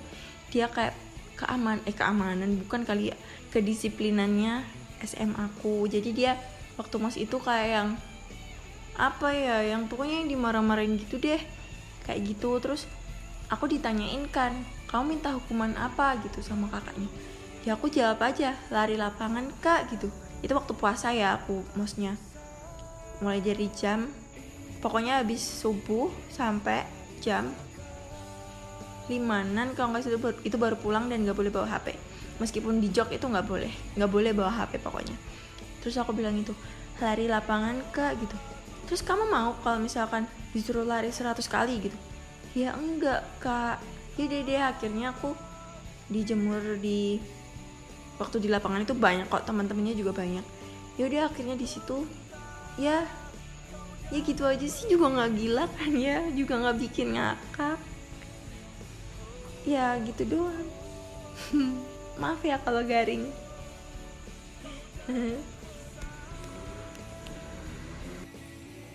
dia kayak keaman eh keamanan bukan kali ya kedisiplinannya SMA aku jadi dia waktu mas itu kayak yang apa ya yang pokoknya yang dimarah-marahin gitu deh. Kayak gitu. Terus aku ditanyain kan kamu minta hukuman apa? Gitu sama kakaknya. Ya aku jawab aja lari lapangan kak gitu. Itu waktu puasa ya aku maksudnya mulai dari jam pokoknya habis subuh sampai jam limanan kalau nggak baru- itu baru pulang dan nggak boleh bawa HP meskipun di jok itu nggak boleh nggak boleh bawa HP pokoknya. Terus aku bilang itu lari lapangan kak gitu. Terus kamu mau kalau misalkan disuruh lari 100 kali gitu? Ya enggak kak. Ya deh akhirnya aku dijemur di waktu di lapangan itu banyak kok teman-temannya juga banyak. Ya udah akhirnya di situ ya ya gitu aja sih juga nggak gila kan ya juga nggak bikin ngakak. Ya gitu doang. Maaf ya kalau garing.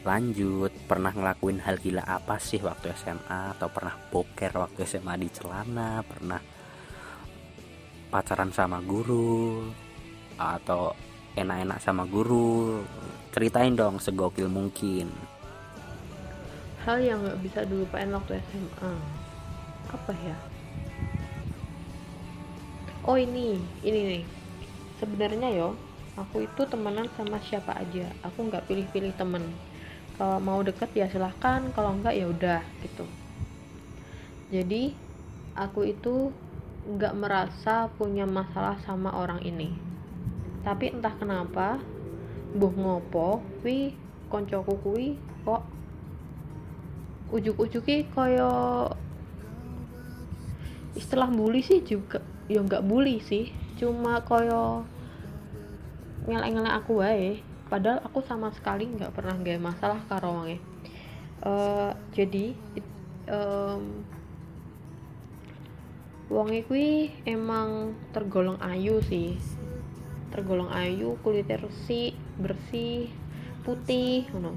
Lanjut pernah ngelakuin hal gila apa sih waktu SMA atau pernah boker waktu SMA di celana? Pernah pacaran sama guru? Atau enak-enak sama guru ceritain dong segokil mungkin. Hal yang nggak bisa dilupain waktu SMA apa ya? Oh ini ini nih. Sebenarnya yo aku itu temenan sama siapa aja. Aku nggak pilih-pilih temen. Kalau mau deket ya silahkan kalau enggak ya udah gitu. Jadi aku itu nggak merasa punya masalah sama orang ini. Tapi entah kenapa buh ngopo wi koncoku kuwi kok ujuk-ujuki koyo istilah bully sih juga ya nggak bully sih cuma koyo ngelek-ngelek aku wae. Padahal aku sama sekali nggak pernah nggak masalah karo wonge. Eh, jadi em, wonge kuwi emang tergolong ayu sih. Tergolong ayu kulitnya resik bersih putih ngono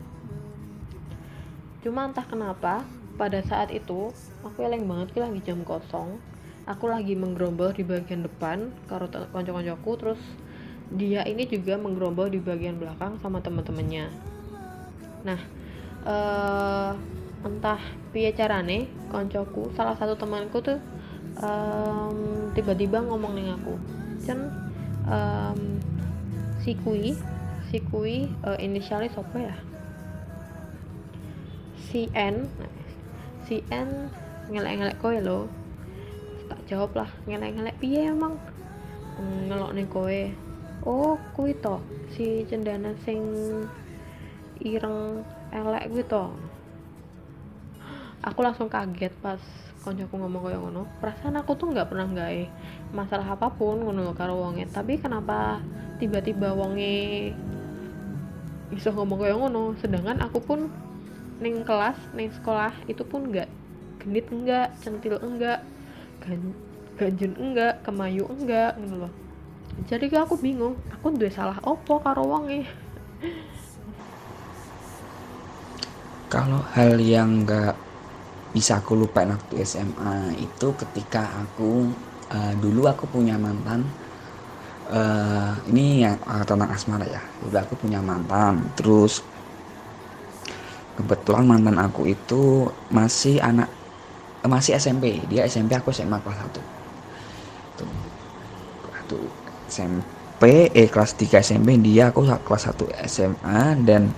cuma entah kenapa pada saat itu aku eleng banget ki lagi jam kosong. Aku lagi menggerombol di bagian depan karo konco-koncoku terus dia ini juga menggerombol di bagian belakang sama teman-temannya nah eh entah piye carane koncoku salah satu temanku tuh em, tiba-tiba ngomong ning aku Cen em, si kui si kui eh, inisialnya siapa ya? Si N. Si N ngelek-ngelek kowe lo tak jawab lah ngelek-ngelek piye emang? "Hmm, ngelok nih kowe oh kuwi to si cendana sing ireng elek kuwi to. Aku langsung kaget pas koncoku ngomong kayak ngono. Perasaan aku tuh nggak pernah gawe masalah apa pun ngono karo wonge. Tapi kenapa tiba-tiba wonge bisa ngomong kayak ngono. Sedangkan aku pun neng kelas neng sekolah itu pun enggak genit enggak centil enggak gan ganjen enggak kemayu enggak gitu loh. Jadi aku bingung aku duwe salah opo karo wonge? Kalau hal yang nggak bisa aku lupa waktu SMA itu ketika aku uh, dulu aku punya mantan uh, ini yang uh, tentang asmara ya. Dulu aku punya mantan, terus kebetulan mantan aku itu masih anak masih SMP. Dia SMP aku SMA kelas 1. Tuh. Tuh SMP eh kelas 3 SMP dia aku kelas 1 SMA dan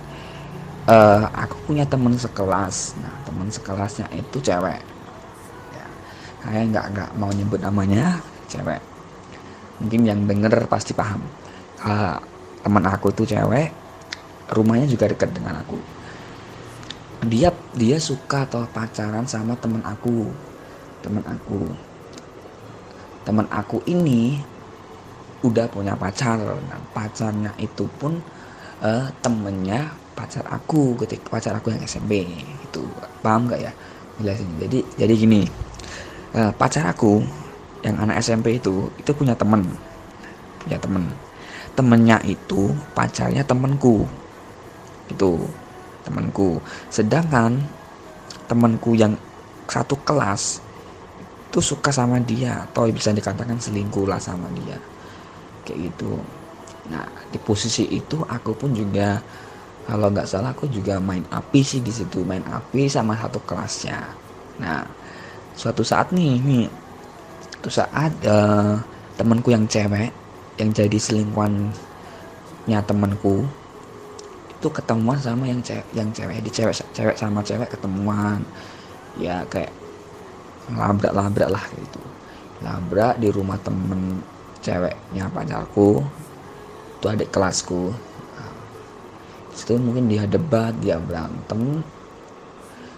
uh, aku punya temen sekelas nah temen sekelasnya itu cewek ya, kayak nggak nggak mau nyebut namanya cewek mungkin yang denger pasti paham. Uh, teman aku itu cewek rumahnya juga dekat dengan aku. Dia dia suka atau pacaran sama temen aku. Temen aku. Temen aku ini udah punya pacar. Nah pacarnya itu pun uh, temennya pacar aku ketika pacar aku yang SMP itu paham gak ya? Jelasin. Jadi jadi gini uh, pacar aku yang anak SMP itu itu punya temen. Punya temen. Temennya itu pacarnya temenku. Itu temenku. Sedangkan temenku yang satu kelas itu suka sama dia. Atau bisa dikatakan selingkuh lah sama dia. Kayak gitu. Nah di posisi itu aku pun juga kalau nggak salah aku juga main api sih di situ. Main api sama satu kelasnya. Nah suatu saat nih nih suatu saat uh, temanku yang cewek yang jadi selingkuhannya temanku itu ketemuan sama yang cewek yang cewek di cewek cewek sama cewek ketemuan. Ya kayak labrak labrak lah gitu. Labrak di rumah temen ceweknya pacarku itu adik kelasku. Situ mungkin dia debat dia berantem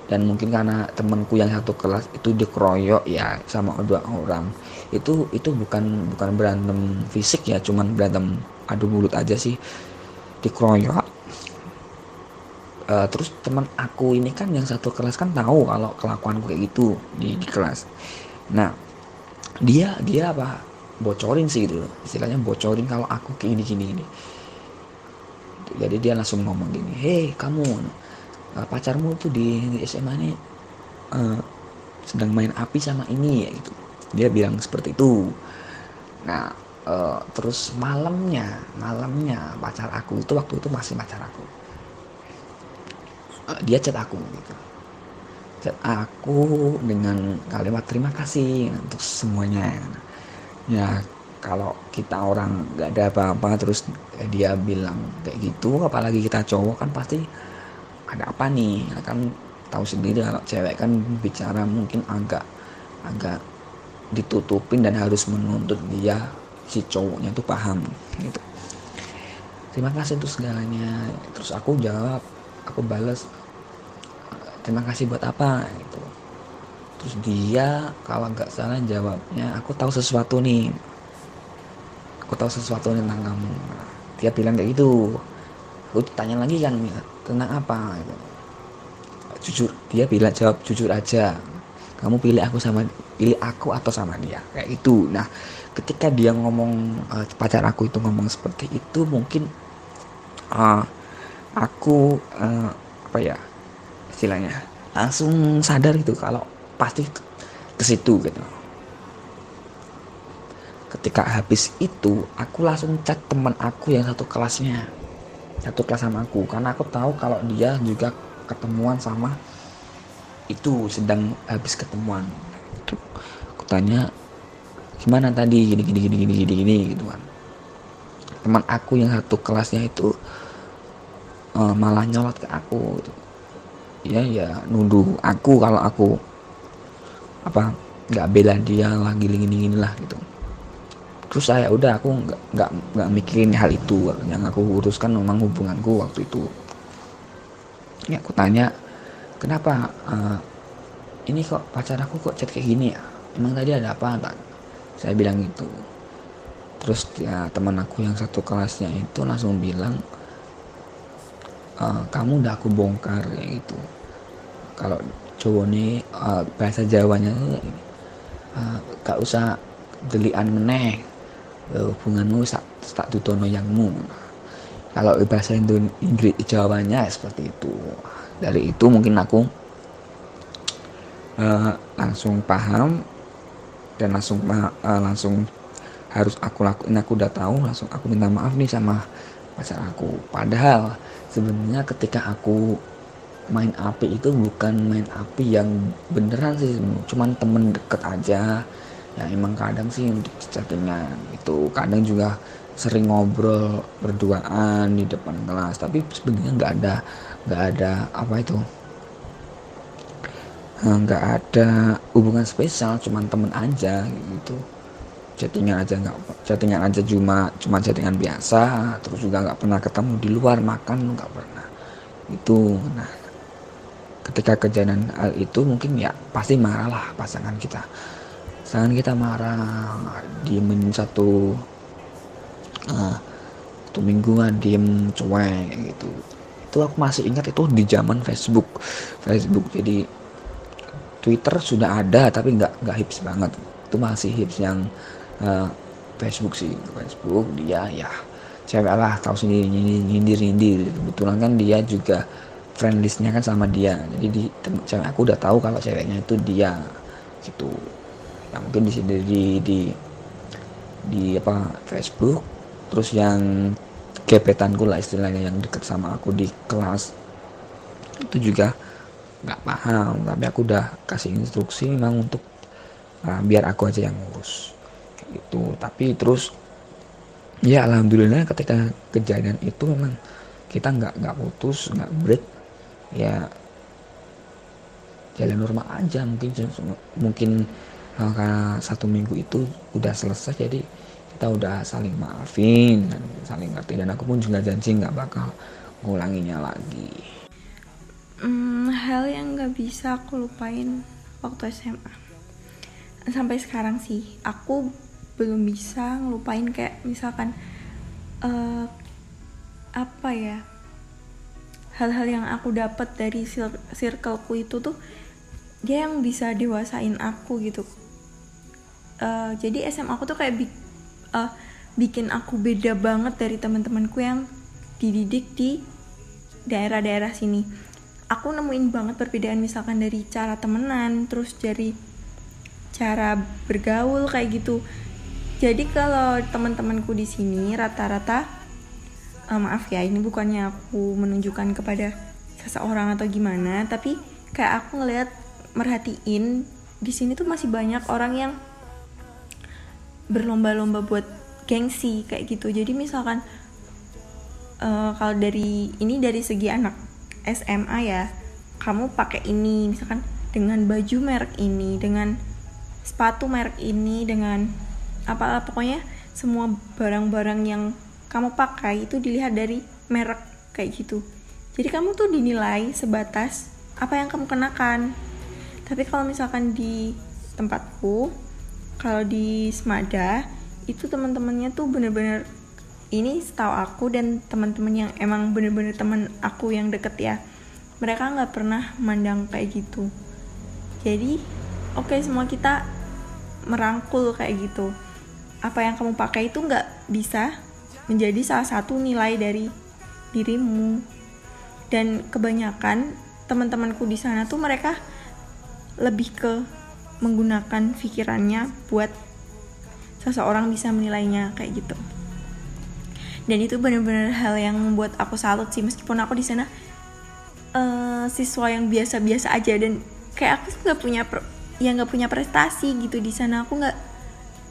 dan mungkin karena temanku yang satu kelas itu dikeroyok ya sama dua orang. Itu itu bukan bukan berantem fisik ya cuman berantem adu mulut aja sih. Dikeroyok. Uh, terus teman aku ini kan yang satu kelas kan tahu kalau kelakuanku kayak gitu di, di kelas. Nah dia dia apa? Bocorin sih gitu istilahnya bocorin kalau aku kayak gini gini, gini. Jadi dia langsung ngomong gini hei kamu uh, pacarmu tuh di, SMA ini uh, sedang main api sama ini ya gitu. Dia bilang seperti itu. Nah uh, terus malamnya malamnya pacar aku itu waktu itu masih pacar aku. Uh, dia chat aku gitu. Chat aku dengan kalimat terima kasih untuk semuanya. Ya kalau kita orang nggak ada apa-apa terus dia bilang kayak gitu apalagi kita cowok kan pasti ada apa nih? Akan tahu sendiri. Kalau cewek kan bicara mungkin agak agak ditutupin dan harus menuntut dia si cowoknya tuh paham gitu. Terima kasih untuk segalanya. Terus aku jawab aku balas terima kasih buat apa? Gitu. Terus dia kalau nggak salah jawabnya aku tahu sesuatu nih. Aku tahu sesuatu tentang kamu. Dia bilang kayak gitu. Aku tanya lagi kan tentang apa? Gitu. jujur dia bilang jawab jujur aja. Kamu pilih aku sama pilih aku atau sama dia. Kayak itu nah ketika dia ngomong uh, pacar aku itu ngomong seperti itu mungkin uh, aku uh, apa ya istilahnya langsung sadar gitu kalau pasti ke situ gitu. Ketika habis itu aku langsung chat teman aku yang satu kelasnya satu kelas sama aku. Karena aku tahu kalau dia juga ketemuan sama itu sedang habis ketemuan. Itu aku tanya gimana tadi? Gini gini gini gini gini gini gitu kan. Teman aku yang satu kelasnya itu uh, malah nyolot ke aku gitu. ya ya nuduh aku kalau aku apa nggak bela dia lagi gini gini lah gitu terus saya udah aku nggak nggak mikirin hal itu. Yang aku uruskan memang hubunganku waktu itu. Ya aku tanya kenapa uh, ini kok pacar aku kok chat kayak gini ya? Emang tadi ada apa? Tak saya bilang gitu. Terus ya teman aku yang satu kelasnya itu langsung bilang e, kamu udah aku bongkar kayak gitu. Kalau cowok nih uh, bahasa Jawanya uh, gak usah delian meneh hubunganmu tak tak tutono yangmu. Kalau bahasa Inggris Jawanya seperti itu. Dari itu mungkin aku uh, langsung paham dan langsung uh, langsung harus aku lakuin. Aku udah tahu langsung aku minta maaf nih sama pacar aku. Padahal sebenarnya ketika aku main api itu bukan main api yang beneran sih cuman temen deket aja ya emang kadang sih untuk chattingan itu kadang juga sering ngobrol berduaan di depan kelas tapi sebenarnya nggak ada nggak ada apa itu eh, nggak ada hubungan spesial cuman temen aja gitu. Chattingan aja nggak chattingan aja cuma cuma chattingan biasa terus juga nggak pernah ketemu di luar makan nggak pernah itu nah ketika kejadian hal itu mungkin ya pasti marah lah pasangan kita pasangan kita marah. Diemin satu uh, satu mingguan diem cuek gitu. Itu aku masih ingat itu di zaman Facebook. Facebook jadi Twitter sudah ada tapi nggak nggak hits banget. Itu masih hits yang uh, Facebook sih. Facebook dia ya cewek lah tahu sendiri nyindir nyindir kebetulan kan dia juga friend listnya kan sama dia. Jadi di cewek aku udah tahu kalau ceweknya itu dia gitu ya mungkin di sini di di di apa Facebook. Terus yang gebetanku lah istilahnya yang deket sama aku di kelas. Itu juga nggak paham tapi aku udah kasih instruksi memang untuk uh, biar aku aja yang ngurus. Gitu. Tapi terus ya alhamdulillah ketika kejadian itu memang kita nggak nggak putus nggak break. Ya jalan normal aja mungkin mungkin uh, karena satu minggu itu udah selesai jadi kita udah saling maafin dan saling ngerti. Dan aku pun juga janji nggak bakal ngulanginya lagi. Hmm, hal yang nggak bisa aku lupain waktu SMA sampai sekarang sih aku belum bisa ngelupain kayak misalkan uh, apa ya hal-hal yang aku dapat dari circleku itu tuh dia yang bisa dewasain aku gitu uh, jadi SMA aku tuh kayak bi uh, bikin aku beda banget dari teman-temanku yang dididik di daerah-daerah sini. Aku nemuin banget perbedaan misalkan dari cara temenan terus dari cara bergaul kayak gitu. Jadi kalau teman-temanku di sini rata-rata uh, maaf ya ini bukannya aku menunjukkan kepada seseorang atau gimana tapi kayak aku ngelihat merhatiin di sini tuh masih banyak orang yang berlomba-lomba buat gengsi kayak gitu. Jadi misalkan uh, kalau dari ini dari segi anak SMA ya kamu pakai ini misalkan dengan baju merek ini dengan sepatu merek ini dengan apa pokoknya semua barang-barang yang kamu pakai itu dilihat dari merek kayak gitu. Jadi kamu tuh dinilai sebatas apa yang kamu kenakan. Tapi kalau misalkan di tempatku kalau di Semada itu teman-temannya tuh bener-bener ini setahu aku dan teman-teman yang emang bener-bener teman aku yang deket ya mereka nggak pernah mandang kayak gitu. Jadi oke okay, semua kita merangkul kayak gitu. Apa yang kamu pakai itu nggak bisa menjadi salah satu nilai dari dirimu. Dan kebanyakan teman-temanku di sana tuh mereka lebih ke menggunakan pikirannya buat seseorang bisa menilainya kayak gitu. Dan itu benar-benar hal yang membuat aku salut sih meskipun aku di sana uh, siswa yang biasa-biasa aja dan kayak aku nggak punya yang nggak punya prestasi gitu di sana. Aku nggak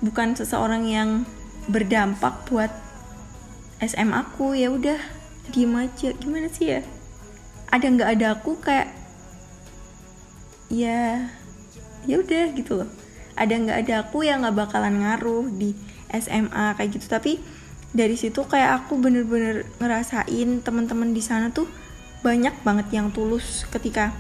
bukan seseorang yang berdampak buat SM aku ya udah diem aja. Gimana sih ya? Ada nggak ada aku kayak ya ya udah gitu loh. Ada nggak ada aku yang nggak bakalan ngaruh di SMA kayak gitu. Tapi dari situ kayak aku bener-bener ngerasain teman-teman di sana tuh banyak banget yang tulus ketika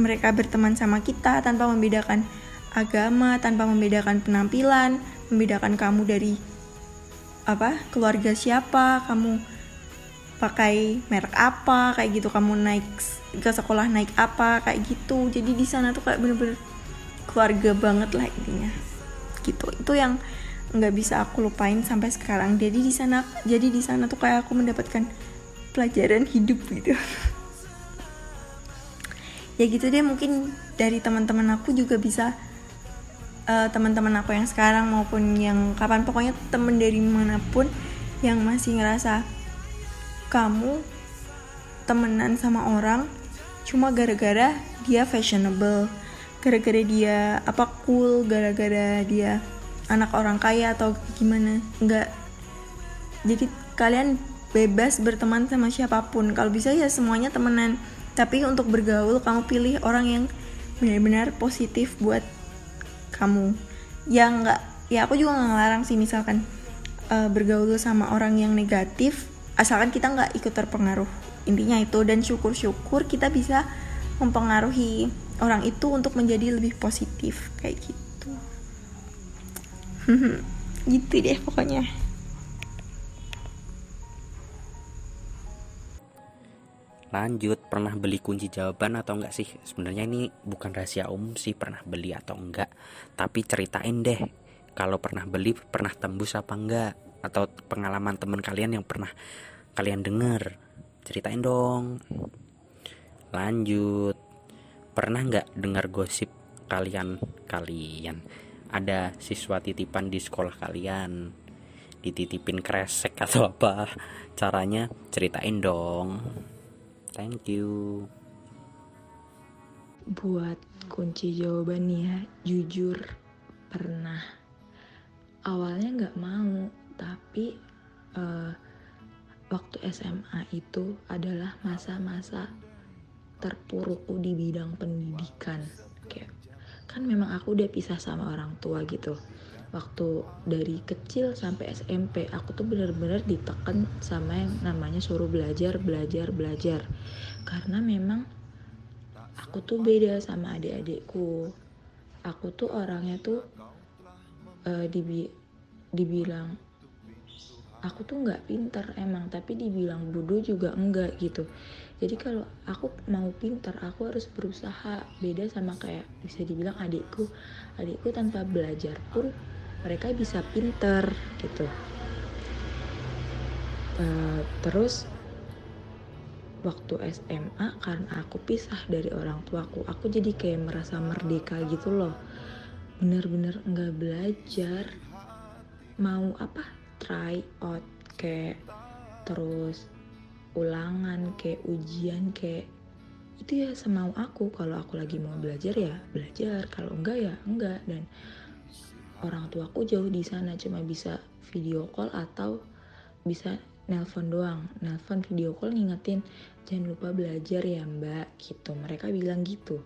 mereka berteman sama kita tanpa membedakan agama tanpa membedakan penampilan membedakan kamu dari apa keluarga siapa kamu pakai merek apa kayak gitu kamu naik ke sekolah naik apa kayak gitu. Jadi di sana tuh kayak bener-bener keluarga banget lah intinya. Gitu. Itu yang nggak bisa aku lupain sampai sekarang. Jadi di sana jadi di sana tuh kayak aku mendapatkan pelajaran hidup gitu. Ya gitu deh mungkin dari teman-teman aku juga bisa uh, teman-teman aku yang sekarang maupun yang kapan pokoknya temen dari mana pun yang masih ngerasa kamu temenan sama orang cuma gara-gara dia fashionable gara-gara dia apa cool gara-gara dia anak orang kaya atau gimana. Enggak jadi kalian bebas berteman sama siapa pun. Kalau bisa ya semuanya temenan. Tapi untuk bergaul kamu pilih orang yang benar-benar positif buat kamu. Yang enggak ya aku juga nggak ngelarang sih misalkan uh, bergaul sama orang yang negatif asalkan kita nggak ikut terpengaruh. Intinya itu dan syukur-syukur kita bisa mempengaruhi orang itu untuk menjadi lebih positif kayak gitu. Gitu deh pokoknya. Lanjut pernah beli kunci jawaban atau enggak sih? Sebenarnya ini bukan rahasia umum sih pernah beli atau enggak. Tapi ceritain deh kalau pernah beli pernah tembus apa enggak? Atau pengalaman teman kalian yang pernah kalian dengar? Ceritain dong. Lanjut pernah nggak dengar gosip kalian kalian? Ada siswa titipan di sekolah kalian dititipin kresek atau apa? Caranya ceritain dong. Thank you. Buat kunci jawaban ya jujur pernah. Awalnya nggak mau tapi uh, waktu SMA itu adalah masa-masa terpurukku di bidang pendidikan. Kayak kan memang aku udah pisah sama orang tua gitu. Waktu dari kecil sampai SMP aku tuh bener-bener ditekan sama yang namanya suruh belajar belajar belajar. Karena memang aku tuh beda sama adik-adikku. Aku tuh orangnya tuh uh, dibi dibilang aku tuh nggak pinter emang tapi dibilang bodoh juga enggak gitu jadi kalau aku mau pinter aku harus berusaha. Beda sama kayak bisa dibilang adikku. Adikku tanpa belajar pun mereka bisa pinter gitu. Uh, terus waktu SMA karena aku pisah dari orang tuaku aku jadi kayak merasa merdeka gitu loh. Bener-bener nggak belajar mau apa try out kayak terus ulangan kayak ujian kayak itu ya semau aku. Kalau aku lagi mau belajar ya belajar kalau enggak ya enggak. Dan orang tuaku jauh di sana cuma bisa video call atau bisa nelpon doang. Nelpon video call ngingetin jangan lupa belajar ya mbak gitu. Mereka bilang gitu.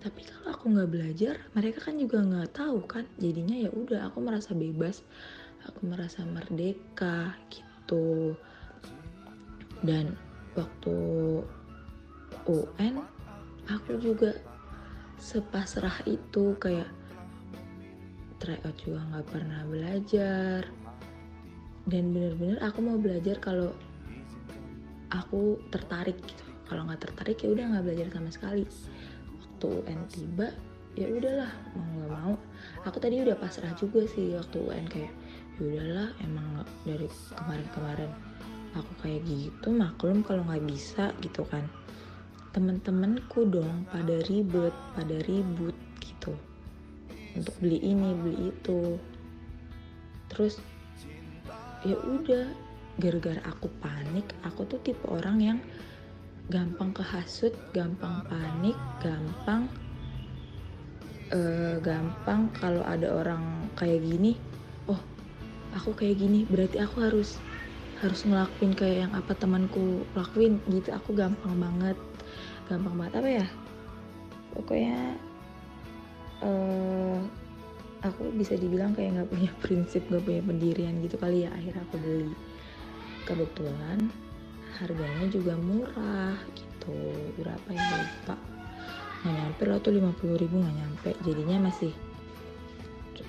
Tapi kalau aku nggak belajar mereka kan juga nggak tahu kan. Jadinya ya udah aku merasa bebas aku merasa merdeka gitu dan waktu UN aku juga sepasrah itu kayak tryout juga nggak pernah belajar. Dan bener-bener aku mau belajar kalau aku tertarik gitu. Kalau nggak tertarik ya udah nggak belajar sama sekali. Waktu UN tiba ya udahlah mau nggak mau. Aku tadi udah pasrah juga sih waktu UN kayak ya udahlah emang dari kemarin-kemarin aku kayak gitu maklum kalau nggak bisa gitu kan. Temen-temenku dong pada ribet pada ribut gitu. Untuk beli ini beli itu. Terus ya udah gara-gara aku panik aku tuh tipe orang yang gampang kehasut gampang panik gampang uh, gampang kalau ada orang kayak gini aku kayak gini berarti aku harus harus ngelakuin kayak yang apa temanku lakuin gitu aku gampang banget. Gampang banget apa ya? Pokoknya uh, aku bisa dibilang kayak nggak punya prinsip nggak punya pendirian gitu kali ya. Akhirnya aku beli. Kebetulan harganya juga murah gitu. Berapa ya? Lupa. Nggak nyampe lah tuh 50 ribu nggak nyampe. Jadinya masih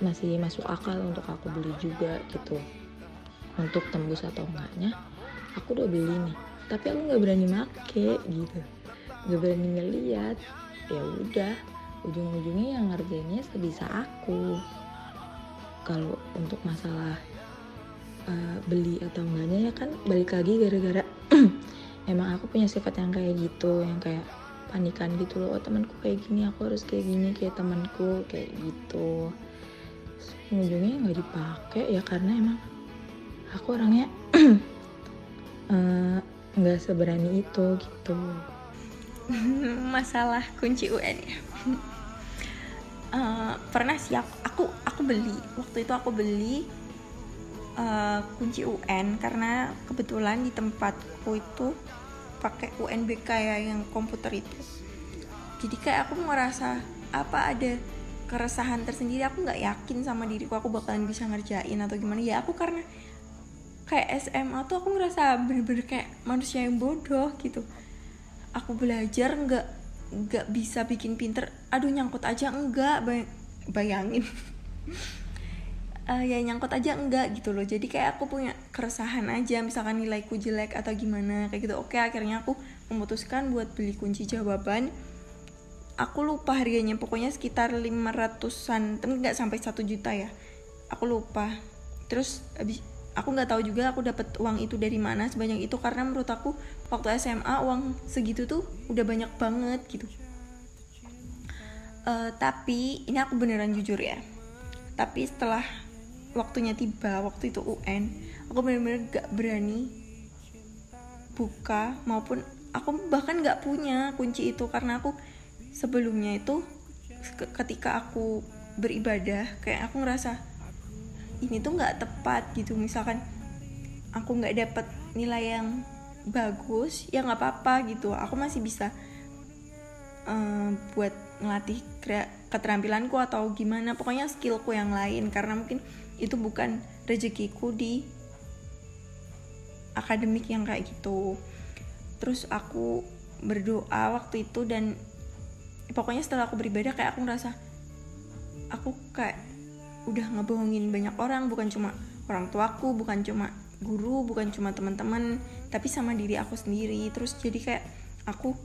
masih masuk akal untuk aku beli juga gitu untuk tembus atau enggaknya aku udah beli nih. Tapi aku nggak berani make gitu. Nggak berani ngeliat. Ya udah ujung-ujungnya yang ngerjainnya sebisa aku. Kalau untuk masalah uh, beli atau enggaknya ya kan balik lagi gara-gara emang aku punya sifat yang kayak gitu yang kayak panikan gitu loh. Oh temanku kayak gini aku harus kayak gini kayak temanku kayak gitu. Ujungnya nggak dipakai ya karena emang aku orangnya eh, nggak uh, seberani itu gitu. Masalah kunci UN ya. Uh, pernah sih aku, aku aku beli. Waktu itu aku beli uh, kunci UN karena kebetulan di tempatku itu pakai UNBK ya yang komputer itu. Jadi kayak aku merasa apa ada keresahan tersendiri. Aku nggak yakin sama diriku aku bakalan bisa ngerjain atau gimana. Ya aku karena kayak SMA tuh aku ngerasa bener-bener kayak manusia yang bodoh gitu. Aku belajar nggak nggak bisa bikin pinter aduh nyangkut aja enggak bayangin. Uh, ya nyangkut aja enggak gitu loh. Jadi kayak aku punya keresahan aja misalkan nilaiku jelek atau gimana kayak gitu. Oke akhirnya aku memutuskan buat beli kunci jawaban. Aku lupa harganya pokoknya sekitar 500an tapi nggak sampai satu juta ya. Aku lupa. Terus abis aku nggak tahu juga aku dapat uang itu dari mana sebanyak itu karena menurut aku waktu SMA uang segitu tuh udah banyak banget gitu. Uh, tapi ini aku beneran jujur ya tapi setelah waktunya tiba waktu itu UN aku bener-bener gak berani buka maupun aku bahkan gak punya kunci itu karena aku sebelumnya itu ketika aku beribadah kayak aku ngerasa ini tuh nggak tepat gitu. Misalkan aku nggak dapet nilai yang bagus ya nggak apa-apa gitu. Aku masih bisa uh, buat ngelatih keterampilanku atau gimana. Pokoknya skillku yang lain. Karena mungkin itu bukan rezekiku di akademik yang kayak gitu. Terus aku berdoa waktu itu dan pokoknya setelah aku beribadah kayak aku ngerasa aku kayak udah ngebohongin banyak orang bukan cuma orang tuaku bukan cuma guru bukan cuma teman-teman tapi sama diri aku sendiri. Terus jadi kayak aku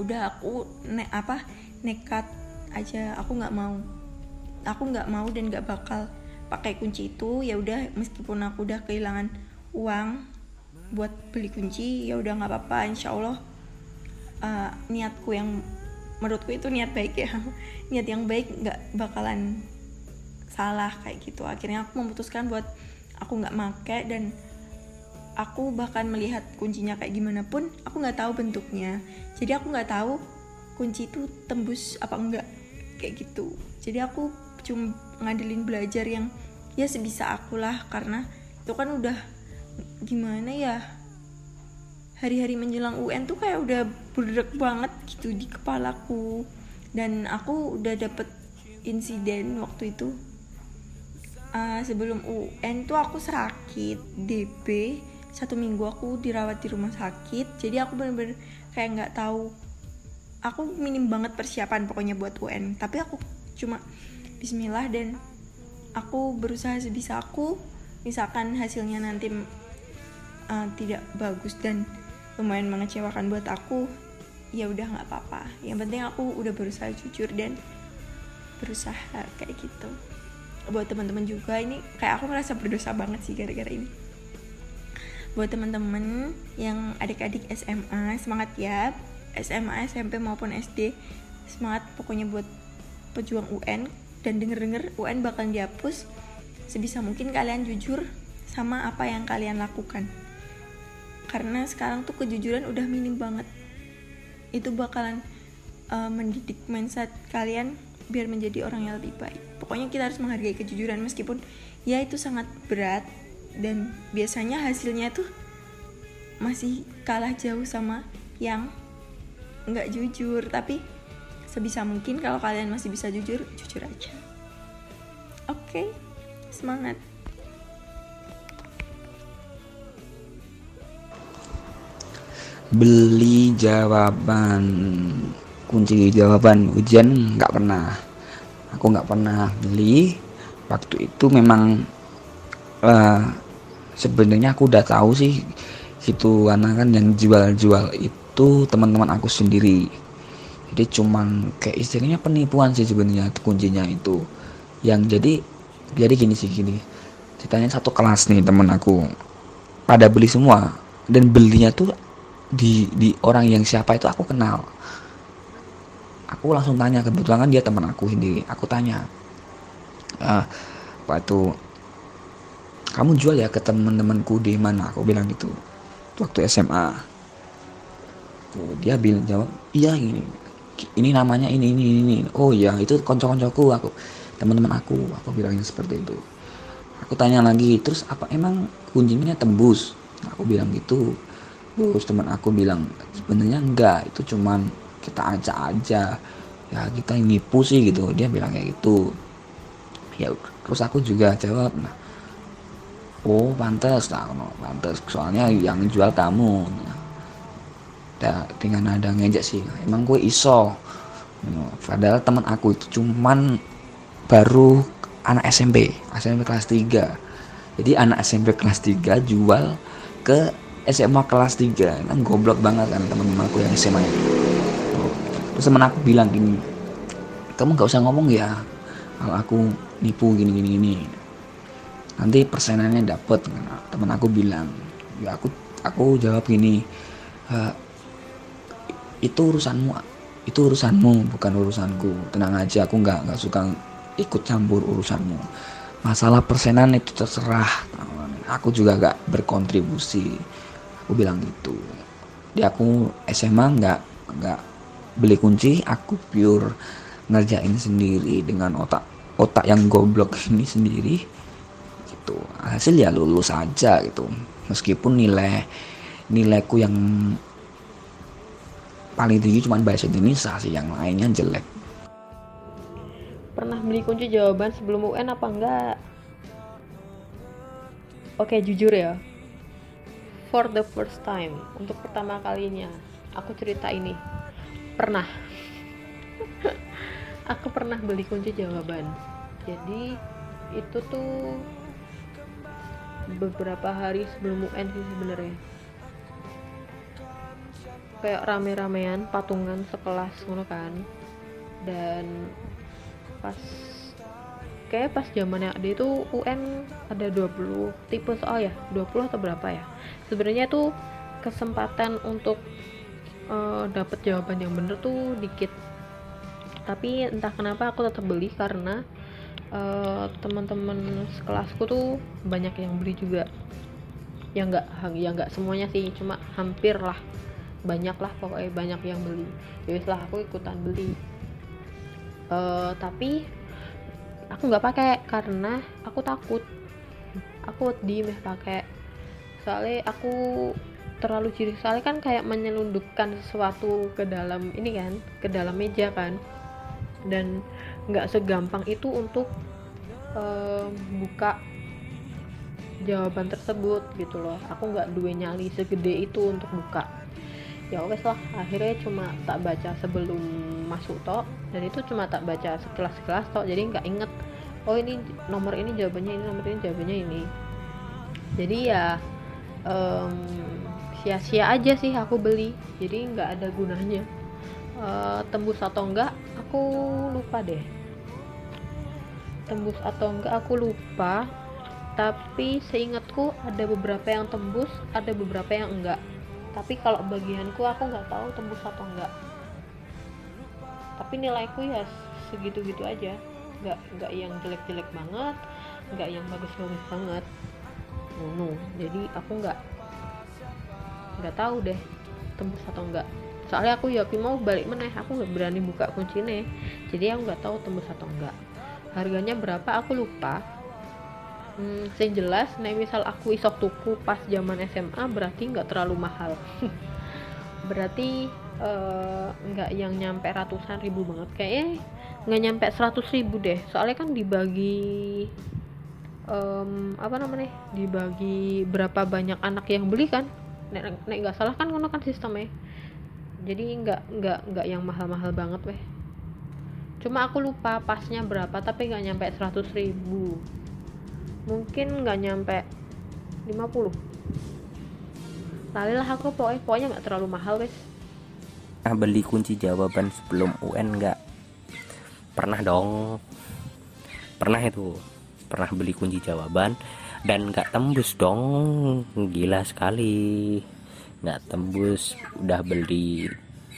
udah aku ne apa nekat aja. Aku nggak mau aku nggak mau dan nggak bakal pakai kunci itu. Ya udah meskipun aku udah kehilangan uang buat beli kunci ya udah nggak apa-apa. Insya Allah uh, niatku yang menurutku itu niat baik ya. Niat yang baik nggak bakalan salah kayak gitu. Akhirnya aku memutuskan buat aku nggak make dan aku bahkan melihat kuncinya kayak gimana pun aku nggak tahu bentuknya. Jadi aku nggak tahu kunci itu tembus apa enggak kayak gitu. Jadi aku cuma ngandelin belajar yang ya sebisa aku lah karena itu kan udah gimana ya hari-hari menjelang UN tuh kayak udah berdek banget gitu di kepalaku. Dan aku udah dapet insiden waktu itu uh, sebelum UN tuh aku sakit DB satu minggu aku dirawat di rumah sakit. Jadi aku bener-bener kayak nggak tahu. Aku minim banget persiapan pokoknya buat UN tapi aku cuma Bismillah dan aku berusaha sebisa aku. Misalkan hasilnya nanti uh, tidak bagus dan lumayan mengecewakan buat aku ya udah nggak apa-apa. Yang penting aku udah berusaha jujur dan berusaha kayak gitu buat teman-teman juga. Ini kayak aku merasa berdosa banget sih gara-gara ini. Buat teman-teman yang adik-adik SMA semangat ya. SMA SMP maupun SD semangat pokoknya buat pejuang UN dan denger-denger UN bakal dihapus sebisa mungkin kalian jujur sama apa yang kalian lakukan. Karena sekarang tuh kejujuran udah minim banget. Itu bakalan uh, mendidik mindset kalian biar menjadi orang yang lebih baik pokoknya kita harus menghargai kejujuran meskipun ya itu sangat berat dan biasanya hasilnya tuh masih kalah jauh sama yang nggak jujur. Tapi sebisa mungkin kalau kalian masih bisa jujur jujur aja. Oke okay? semangat. Beli jawaban. Kunci jawaban ujian nggak pernah aku nggak pernah beli. Waktu itu memang uh, sebenarnya aku udah tahu sih situ karena kan yang jual-jual itu teman-teman aku sendiri. Jadi cuman kayak istilahnya penipuan sih sebenarnya kuncinya itu. Yang jadi jadi gini sih gini. Ceritanya satu kelas nih temen aku. Pada beli semua. Dan belinya tuh di di orang yang siapa itu aku kenal aku langsung tanya kebetulan kan dia teman aku sendiri aku tanya ah apa itu kamu jual ya ke teman-temanku di mana? Aku bilang gitu waktu SMA dia bilang jawab iya ini ini namanya ini ini ini oh iya itu konco-koncoku aku teman-teman aku aku bilangnya seperti itu. Aku tanya lagi terus apa emang kuncinya tembus? Aku bilang gitu terus teman aku bilang sebenarnya enggak itu cuman kita ajak aja. Ya kita nipu sih gitu. Dia bilang kayak gitu. Ya terus aku juga jawab nah oh pantas lah no, pantas soalnya yang jual kamu nah, dengan ada ngejek sih. Emang gue iso. No, padahal teman aku itu cuman baru anak SMP SMP kelas 3 jadi anak SMP kelas 3 jual ke SMA kelas 3 kan goblok banget kan teman-teman aku yang SMA itu teman aku bilang gini kamu gak usah ngomong ya kalau aku nipu gini gini gini. Nanti persenannya dapet. Teman aku bilang ya aku aku jawab gini e, itu urusanmu itu urusanmu bukan urusanku. Tenang aja aku nggak nggak suka ikut campur urusanmu. Masalah persenan itu terserah. Aku juga gak berkontribusi. Aku bilang gitu. Di aku SMA nggak nggak beli kunci aku pure ngerjain sendiri dengan otak otak yang goblok ini sendiri. Gitu. Hasil ya lulus aja gitu. Meskipun nilai nilaiku yang paling tinggi cuma bahasa Indonesia sih yang lainnya jelek. Pernah beli kunci jawaban sebelum UN apa enggak? Oke jujur ya. For the first time untuk pertama kalinya aku cerita ini pernah. Aku pernah beli kunci jawaban. Jadi itu tuh beberapa hari sebelum UN sih sebenarnya. Kayak rame-ramean patungan sekelas ngono kan. Dan pas kayak pas zamannya ada itu UN ada 20 tipe soal ya 20 atau berapa ya? Sebenarnya tuh kesempatan untuk uh, dapet jawaban yang bener tuh dikit. Tapi entah kenapa aku tetap beli karena uh, teman-teman sekelasku tuh banyak yang beli juga. Ya nggak ya nggak semuanya sih cuma hampir lah. Banyak lah pokoknya banyak yang beli. Jadi ya setelah aku ikutan beli. Uh, tapi aku nggak pakai karena aku takut. Aku di meh pakai. Soalnya aku terlalu ciri soalnya kan kayak menyelundupkan sesuatu ke dalam ini kan ke dalam meja kan. Dan nggak segampang itu untuk uh, buka jawaban tersebut gitu loh. Aku nggak dua nyali segede itu untuk buka. Ya oke lah akhirnya cuma tak baca sebelum masuk tok. Dan itu cuma tak baca sekelas-sekelas tok jadi nggak inget. Oh ini nomor ini jawabannya ini nomor ini jawabannya ini. Jadi ya um, sia-sia aja sih aku beli. Jadi nggak ada gunanya. Uh, tembus atau enggak aku lupa deh. Tembus atau enggak aku lupa. Tapi seingatku ada beberapa yang tembus ada beberapa yang enggak tapi kalau bagianku aku nggak tahu tembus atau enggak tapi nilaiku ya segitu-gitu aja. Nggak nggak yang jelek-jelek banget nggak yang bagus-bagus banget. No, no. jadi aku nggak nggak tahu deh tembus atau enggak soalnya aku ya mau balik meneh aku nggak berani buka kuncinya. Jadi aku nggak tahu tembus atau enggak harganya berapa aku lupa. Hmm, yang jelas nih misal aku isok tuku pas zaman SMA berarti nggak terlalu mahal. Berarti uh, nggak yang nyampe ratusan ribu banget. Kayaknya nggak nyampe seratus ribu deh. Soalnya kan dibagi um, apa namanya dibagi berapa banyak anak yang beli kan nek nggak salah kan ngono kan sistemnya jadi nggak nggak nggak yang mahal-mahal banget weh cuma aku lupa pasnya berapa tapi nggak nyampe 100 ribu mungkin nggak nyampe 50 lali lah aku pokoknya pokoknya nggak terlalu mahal guys Nah, beli kunci jawaban sebelum UN nggak? Pernah dong. Pernah itu. Pernah beli kunci jawaban dan nggak tembus dong. Gila sekali. Nggak tembus. Udah beli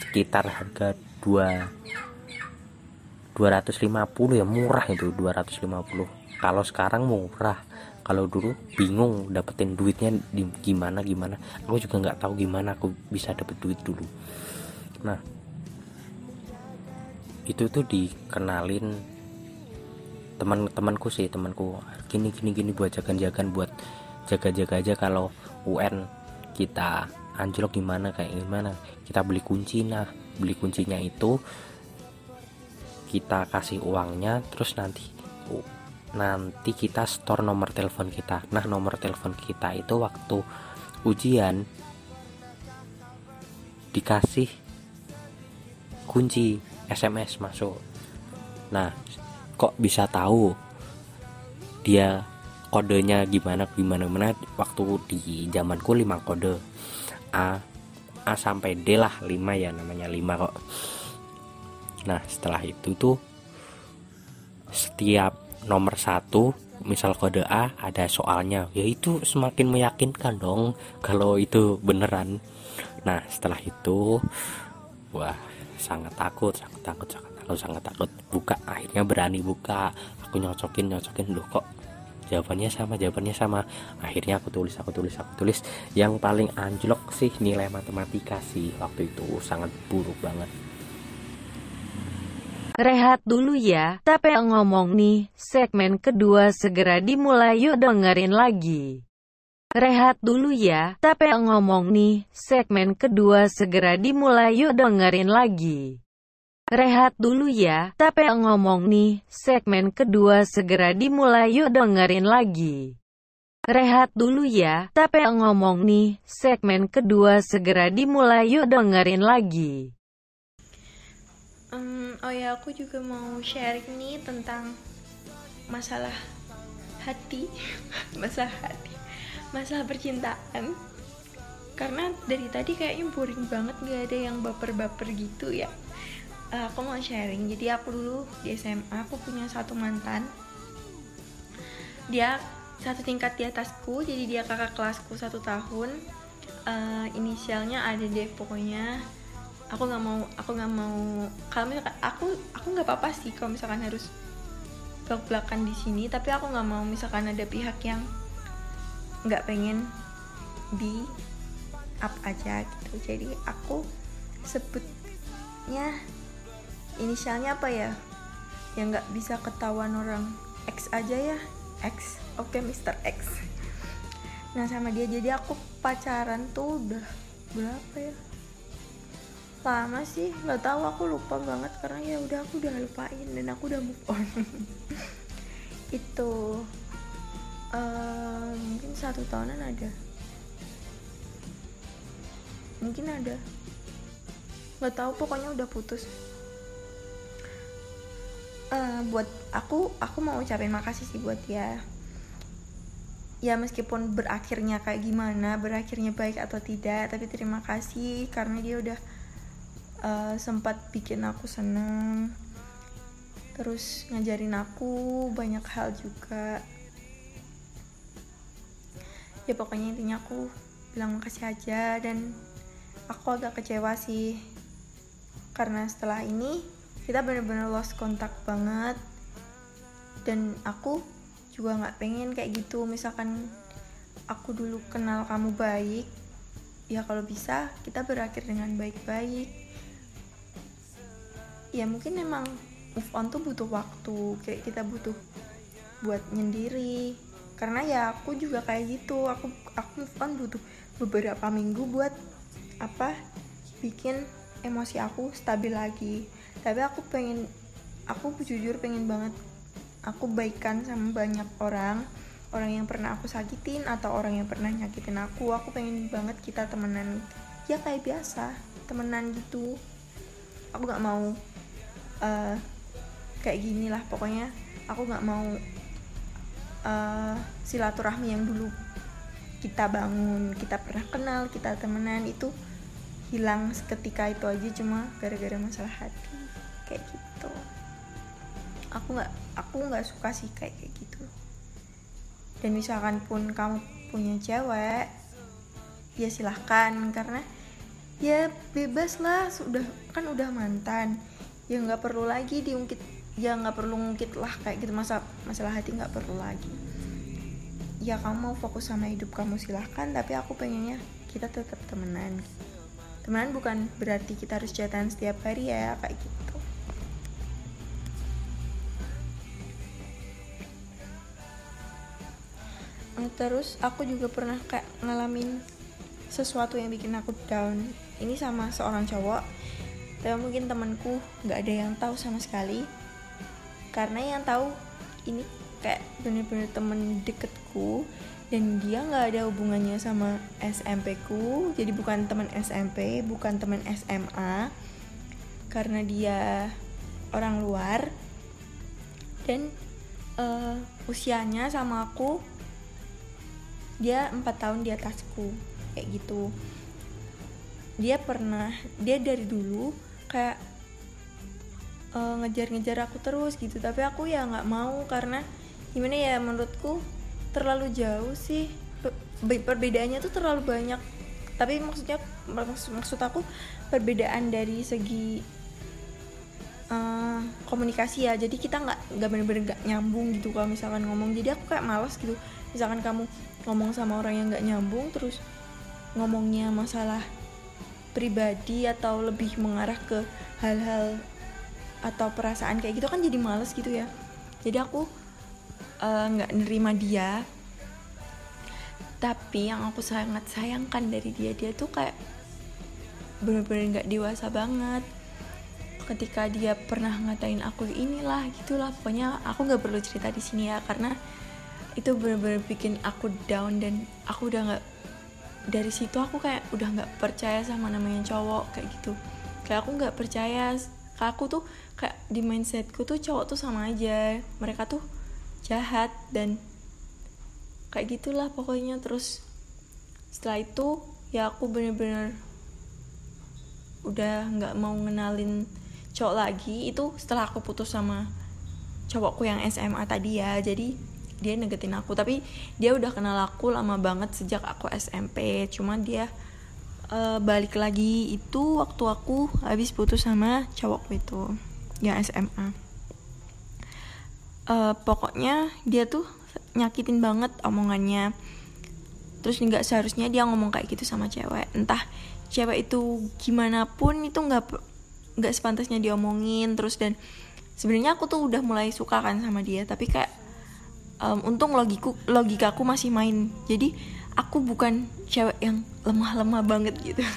sekitar harga 2 250 ya murah itu 250 kalau sekarang murah kalau dulu bingung dapetin duitnya di, gimana gimana aku juga nggak tahu gimana aku bisa dapet duit dulu nah itu tuh dikenalin teman-temanku sih temanku gini gini gini buat jaga-jagan buat jaga-jaga aja kalau UN kita anjlok gimana kayak gimana. Kita beli kunci nah beli kuncinya itu kita kasih uangnya terus nanti nanti kita store nomor telepon kita. Nah nomor telepon kita itu waktu ujian dikasih kunci SMS masuk. Nah kok bisa tahu dia kodenya gimana gimana mana waktu di zamanku 5 kode. A A sampai D lah 5 ya namanya 5 kok. Nah setelah itu tuh setiap nomor satu misal kode A ada soalnya. Ya itu semakin meyakinkan dong kalau itu beneran. Nah setelah itu wah sangat takut sangat takut sangat takut sangat takut. Buka akhirnya berani buka aku nyocokin nyocokin loh kok jawabannya sama jawabannya sama akhirnya aku tulis aku tulis aku tulis yang paling anjlok sih nilai matematika sih waktu itu sangat buruk banget Rehat dulu ya, tapi ngomong nih, segmen kedua segera dimulai yuk dengerin lagi. Rehat dulu ya, tapi ngomong nih, segmen kedua segera dimulai yuk dengerin lagi. Rehat dulu ya, tapi ngomong nih, segmen kedua segera dimulai yuk dengerin lagi. Rehat dulu ya, tapi ngomong nih, segmen kedua segera dimulai yuk dengerin lagi. Um, oh ya, aku juga mau sharing nih tentang masalah hati, masalah hati, masalah percintaan. Karena dari tadi kayaknya boring banget gak ada yang baper-baper gitu ya. Uh, aku mau sharing. Jadi aku dulu di SMA aku punya satu mantan. Dia satu tingkat di atasku, jadi dia kakak kelasku satu tahun. Uh, inisialnya ada deh pokoknya aku nggak mau aku nggak mau kalau misalkan aku aku nggak apa-apa sih kalau misalkan harus belak belakan di sini tapi aku nggak mau misalkan ada pihak yang nggak pengen di up aja gitu jadi aku sebutnya inisialnya apa ya? Yang nggak bisa ketahuan orang. X aja ya. X. Oke okay, Mr. X. Nah sama dia. Jadi aku pacaran tuh udah berapa ya? Lama sih. Nggak tahu. Aku lupa banget. Karena ya udah aku udah lupain. Dan aku udah move on. Itu uh, mungkin satu tahunan ada. Mungkin ada. Nggak tahu. Pokoknya udah putus uh, buat aku aku mau ucapin makasih sih buat dia. Ya meskipun berakhirnya kayak gimana berakhirnya baik atau tidak tapi terima kasih karena dia udah uh, sempat bikin aku seneng terus ngajarin aku banyak hal juga. Ya pokoknya intinya aku bilang makasih aja dan aku agak kecewa sih karena setelah ini kita bener-bener lost kontak banget. Dan aku juga nggak pengen kayak gitu. Misalkan aku dulu kenal kamu baik ya kalau bisa kita berakhir dengan baik-baik. Ya mungkin emang move on tuh butuh waktu. Kayak kita butuh buat nyendiri. Karena ya aku juga kayak gitu. Aku aku move on butuh beberapa minggu buat apa? Bikin emosi aku stabil lagi tapi aku pengen aku jujur pengen banget aku baikan sama banyak orang. Orang yang pernah aku sakitin atau orang yang pernah nyakitin aku. Aku pengen banget kita temenan ya kayak biasa temenan gitu. Aku nggak mau uh, kayak gini lah pokoknya. Aku nggak mau uh, silaturahmi yang dulu kita bangun kita pernah kenal kita temenan itu hilang seketika itu aja cuma gara-gara masalah hati kayak gitu. Aku nggak aku nggak suka sih kayak kayak gitu. Dan misalkan pun kamu punya cewek ya silahkan karena ya bebas lah sudah kan udah mantan. Ya nggak perlu lagi diungkit ya nggak perlu ngungkit lah kayak gitu. Masa masalah hati nggak perlu lagi. Ya kamu mau fokus sama hidup kamu silahkan. Tapi aku pengennya kita tetap temenan. Temenan bukan berarti kita harus chatan setiap hari ya kayak gitu terus aku juga pernah kayak ngalamin sesuatu yang bikin aku down. Ini sama seorang cowok tapi mungkin temanku nggak ada yang tahu sama sekali. Karena yang tahu ini kayak bener-bener temen deketku dan dia nggak ada hubungannya sama SMP ku. Jadi bukan teman SMP bukan teman SMA karena dia orang luar. Dan eh, usianya sama aku dia empat tahun di atasku kayak gitu. Dia pernah dia dari dulu kayak eh, ngejar-ngejar aku terus gitu. Tapi aku ya nggak mau karena gimana ya menurutku terlalu jauh sih. Pe- perbedaannya tuh terlalu banyak. Tapi maksudnya maksud, maksud aku perbedaan dari segi eh, komunikasi ya. Jadi kita nggak nggak bener-bener nggak nyambung gitu kalau misalkan ngomong. Jadi aku kayak malas gitu. Misalkan kamu ngomong sama orang yang nggak nyambung terus ngomongnya masalah pribadi atau lebih mengarah ke hal-hal atau perasaan kayak gitu kan jadi males gitu ya. Jadi aku eh, nggak nerima dia. Tapi yang aku sangat sayangkan dari dia dia tuh kayak bener-bener nggak dewasa banget. Ketika dia pernah ngatain aku inilah gitulah. Pokoknya aku nggak perlu cerita di sini ya karena itu bener-bener bikin aku down dan aku udah nggak dari situ aku kayak udah nggak percaya sama namanya cowok kayak gitu. Kayak aku nggak percaya kayak aku tuh kayak di mindsetku tuh cowok tuh sama aja. Mereka tuh jahat dan kayak gitulah pokoknya. Terus setelah itu ya aku bener-bener udah nggak mau ngenalin cowok lagi. Itu setelah aku putus sama cowokku yang SMA tadi ya. Jadi dia negetin aku. Tapi dia udah kenal aku lama banget sejak aku SMP cuma dia eh, balik lagi itu waktu aku habis putus sama cowokku itu yang SMA Eh, pokoknya dia tuh nyakitin banget omongannya. Terus nggak seharusnya dia ngomong kayak gitu sama cewek. Entah cewek itu gimana pun itu nggak nggak sepantasnya diomongin terus. Dan sebenarnya aku tuh udah mulai suka kan sama dia. Tapi kayak em, untung logiku logikaku masih main. Jadi aku bukan cewek yang lemah-lemah banget gitu.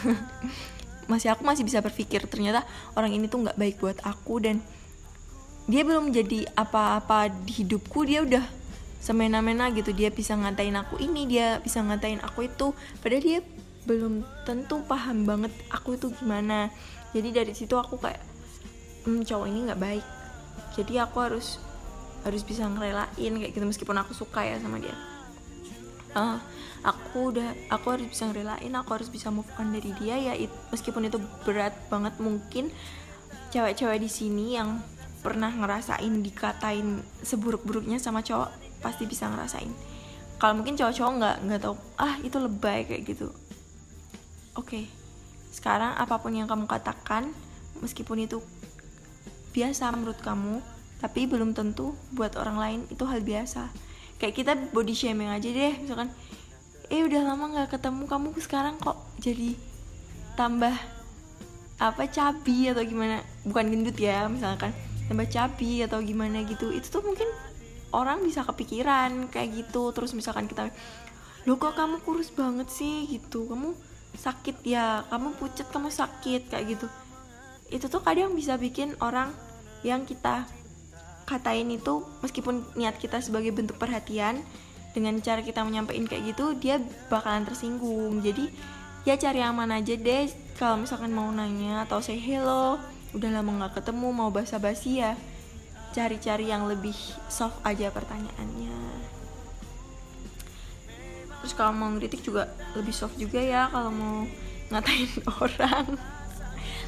Masih aku masih bisa berpikir ternyata orang ini tuh nggak baik buat aku dan dia belum jadi apa-apa di hidupku dia udah semena-mena gitu. Dia bisa ngatain aku ini dia bisa ngatain aku itu. Padahal dia belum tentu paham banget aku itu gimana. Jadi dari situ aku kayak hmm, cowok ini nggak baik. Jadi aku harus harus bisa ngerelain kayak gitu meskipun aku suka ya sama dia. Ah, aku udah aku harus bisa ngerelain aku harus bisa move on dari dia ya. It- meskipun itu berat banget mungkin cewek-cewek di sini yang pernah ngerasain dikatain seburuk-buruknya sama cowok pasti bisa ngerasain. Kalau mungkin cowok-cowok nggak nggak tahu ah itu lebay kayak gitu. Oke sekarang apa pun yang kamu katakan meskipun itu biasa menurut kamu tapi belum tentu buat orang lain itu hal biasa. Kayak kita body shaming aja deh misalkan eh udah lama nggak ketemu kamu sekarang kok jadi tambah apa cabi atau gimana? Bukan gendut ya misalkan tambah cabi atau gimana gitu. Itu tuh mungkin orang bisa kepikiran kayak gitu. Terus misalkan kita lo kok kamu kurus banget sih? Gitu. Kamu sakit ya? Kamu pucet kamu sakit. Kayak gitu. Itu tuh kadang bisa bikin orang yang kita katain itu meskipun niat kita sebagai bentuk perhatian dengan cara kita menyampaikan kayak gitu dia bakalan tersinggung. Jadi ya cari aman aja deh. Kalau misalkan mau nanya atau say hello udah lama nggak ketemu mau basa-basi ya cari-cari yang lebih soft aja pertanyaannya. Terus kalau mau ngeritik juga lebih soft juga ya kalau mau ngatain orang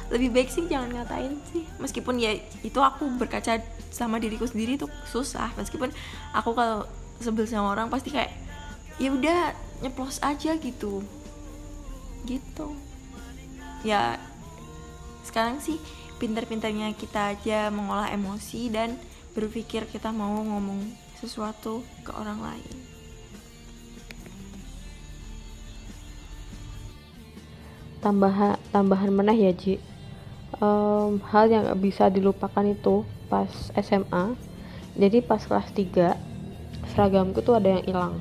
lebih baik sih jangan ngatain sih. Meskipun ya itu aku berkaca sama diriku sendiri tuh susah. Meskipun aku kalau sebel sama orang pasti kayak ya udah nyeplos aja gitu. Gitu. Ya sekarang sih pintar-pintarnya kita aja mengolah emosi dan berpikir kita mau ngomong sesuatu ke orang lain. Tambahan tambahan meneh ya Ji Em, hal yang bisa dilupakan itu pas SMA jadi pas kelas 3 seragamku tuh ada yang hilang.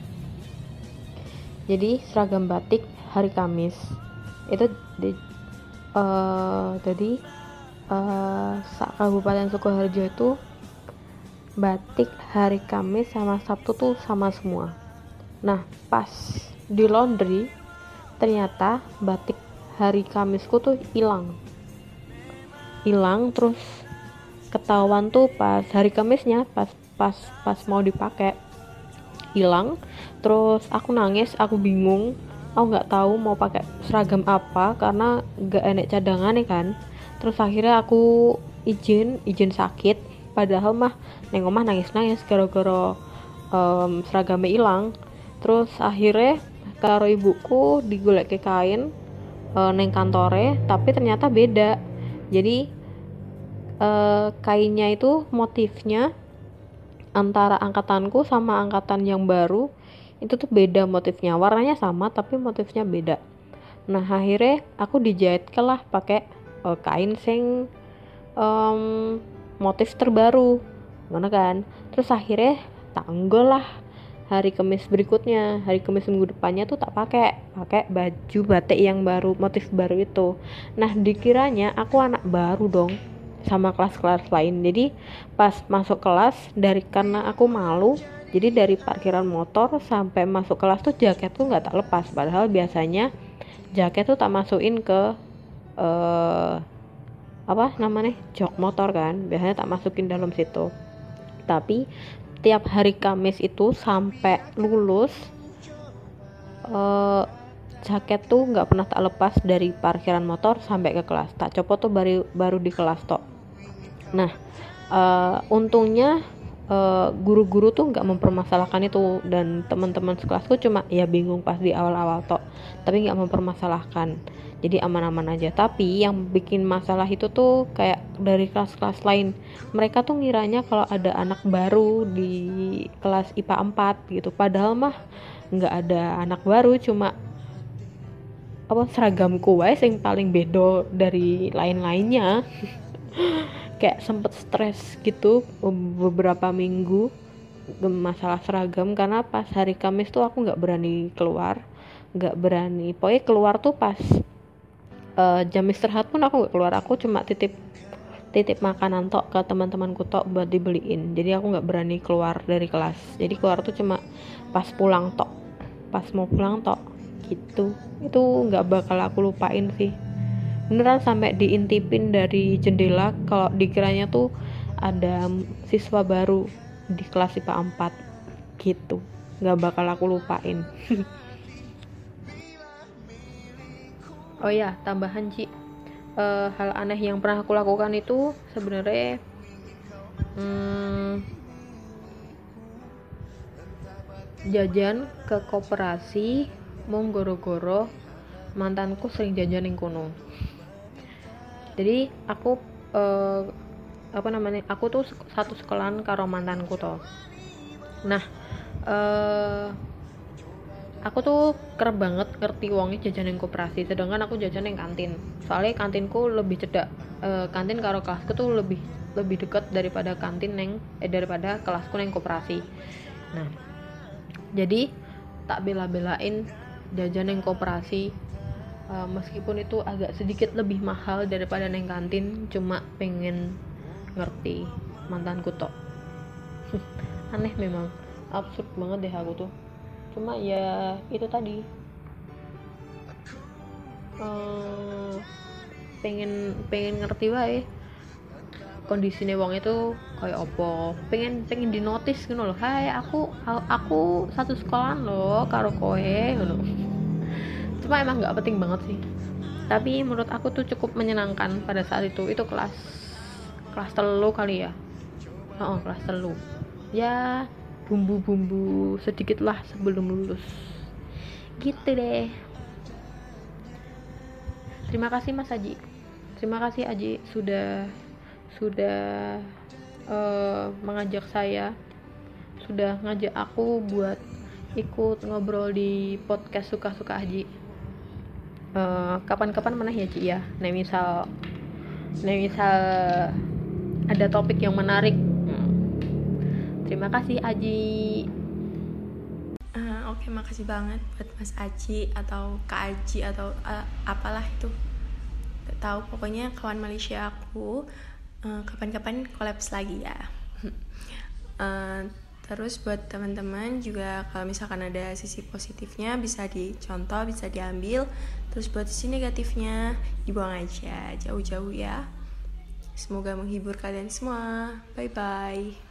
Jadi seragam batik hari Kamis. Itu di eh, jadi eh, sa- Kabupaten Sukoharjo itu batik hari Kamis sama Sabtu tuh sama semua. Nah pas di laundry ternyata batik hari Kamisku tuh hilang hilang terus ketahuan tuh pas hari Kamisnya pas pas pas mau dipakai hilang. Terus aku nangis aku bingung. Aku nggak tahu mau pakai seragam apa karena nggak enak cadangan nih kan. Terus akhirnya aku izin izin sakit. Padahal mah neng omah nangis nangis gara-gara em, seragamnya hilang. Terus akhirnya karo ibuku digolek ke kain eh, neng kantore tapi ternyata beda jadi eh, kainnya itu motifnya antara angkatanku sama angkatan yang baru itu tuh beda motifnya. Warnanya sama tapi motifnya beda. Nah akhirnya aku dijahit lah pakai eh, kain sing em, motif terbaru. Mana kan? Terus akhirnya tanggol lah hari kemis berikutnya hari kemis minggu depannya tuh tak pakai pakai baju batik yang baru motif baru itu. Nah dikiranya aku anak baru dong sama kelas-kelas lain. Jadi pas masuk kelas dari karena aku malu jadi dari parkiran motor sampai masuk kelas tuh jaket tuh nggak tak lepas. Padahal biasanya jaket tuh tak masukin ke eh apa namanya jok motor kan. Biasanya tak masukin dalam situ. Tapi tiap hari Kamis itu sampai lulus eh jaket tuh nggak pernah tak lepas dari parkiran motor sampai ke kelas. Tak copot tuh baru baru di kelas tok. Nah eh, untungnya eh, guru-guru tuh nggak mempermasalahkan itu dan teman-teman sekelasku cuma ya bingung pas di awal-awal tok tapi nggak mempermasalahkan jadi aman-aman aja. Tapi yang bikin masalah itu tuh kayak dari kelas-kelas lain. Mereka tuh ngiranya kalau ada anak baru di kelas IPA 4 gitu. Padahal mah nggak ada anak baru cuma apa seragamku wae yang paling bedo dari lain-lainnya. Kayak sempet stres gitu beberapa minggu masalah seragam karena pas hari Kamis tuh aku nggak berani keluar. Nggak berani pokoknya keluar tuh pas eh, jam istirahat pun aku nggak keluar. Aku cuma titip titip makanan tok ke teman-temanku tok buat dibeliin. Jadi aku nggak berani keluar dari kelas. Jadi keluar tuh cuma pas pulang tok. Pas mau pulang tok gitu. Itu nggak bakal aku lupain sih. Beneran sampai diintipin dari jendela kalau dikiranya tuh ada siswa baru di kelas IPA 4 gitu. Nggak bakal aku lupain oh ya tambahan Ci. Eh, hal aneh yang pernah aku lakukan itu sebenarnya hmm, jajan ke koperasi mau goro-goro mantanku sering jajan yang kono. Jadi aku eh, apa namanya aku tuh satu sekolahan karo mantanku toh. Nah eh aku tuh kerep banget ngerti wongnya jajan yang koperasi sedangkan aku jajan yang kantin. Soalnya kantinku lebih cedak Eh, kantin karo kelasku tuh lebih lebih dekat daripada kantin neng eh daripada kelasku neng koperasi. Nah jadi tak bela-belain jajan yang koperasi Eh, meskipun itu agak sedikit lebih mahal daripada neng kantin cuma pengen ngerti mantanku tok. Aneh memang absurd banget deh aku tuh cuma ya itu tadi. Eh, pengen pengen ngerti wae. Kondisinya wong itu kayak opo pengen pengen di notice gitu loh hai aku aku satu sekolah loh karo koe gitu cuma emang nggak penting banget sih. Tapi menurut aku tuh cukup menyenangkan pada saat itu. Itu kelas kelas telu kali ya. Oh kelas telu. Ya bumbu-bumbu sedikit lah sebelum lulus. Gitu deh. Terima kasih Mas Aji. Terima kasih Aji sudah sudah uh, mengajak saya. Sudah ngajak aku buat ikut ngobrol di podcast suka-suka Aji. Uh, kapan-kapan mana ya Ci ya? Nah misal nah misal ada topik yang menarik. Terima kasih Aji. Uh, oke okay, makasih banget buat Mas Aji atau Kak Aji atau uh, apalah itu. Tahu pokoknya kawan Malaysia aku kapan kapan-kapan kolaps lagi ya. Uh, terus buat teman-teman juga kalau misalkan ada sisi positifnya bisa dicontoh bisa diambil. Terus buat sisi negatifnya dibuang aja jauh-jauh ya. Semoga menghibur kalian semua. Bye bye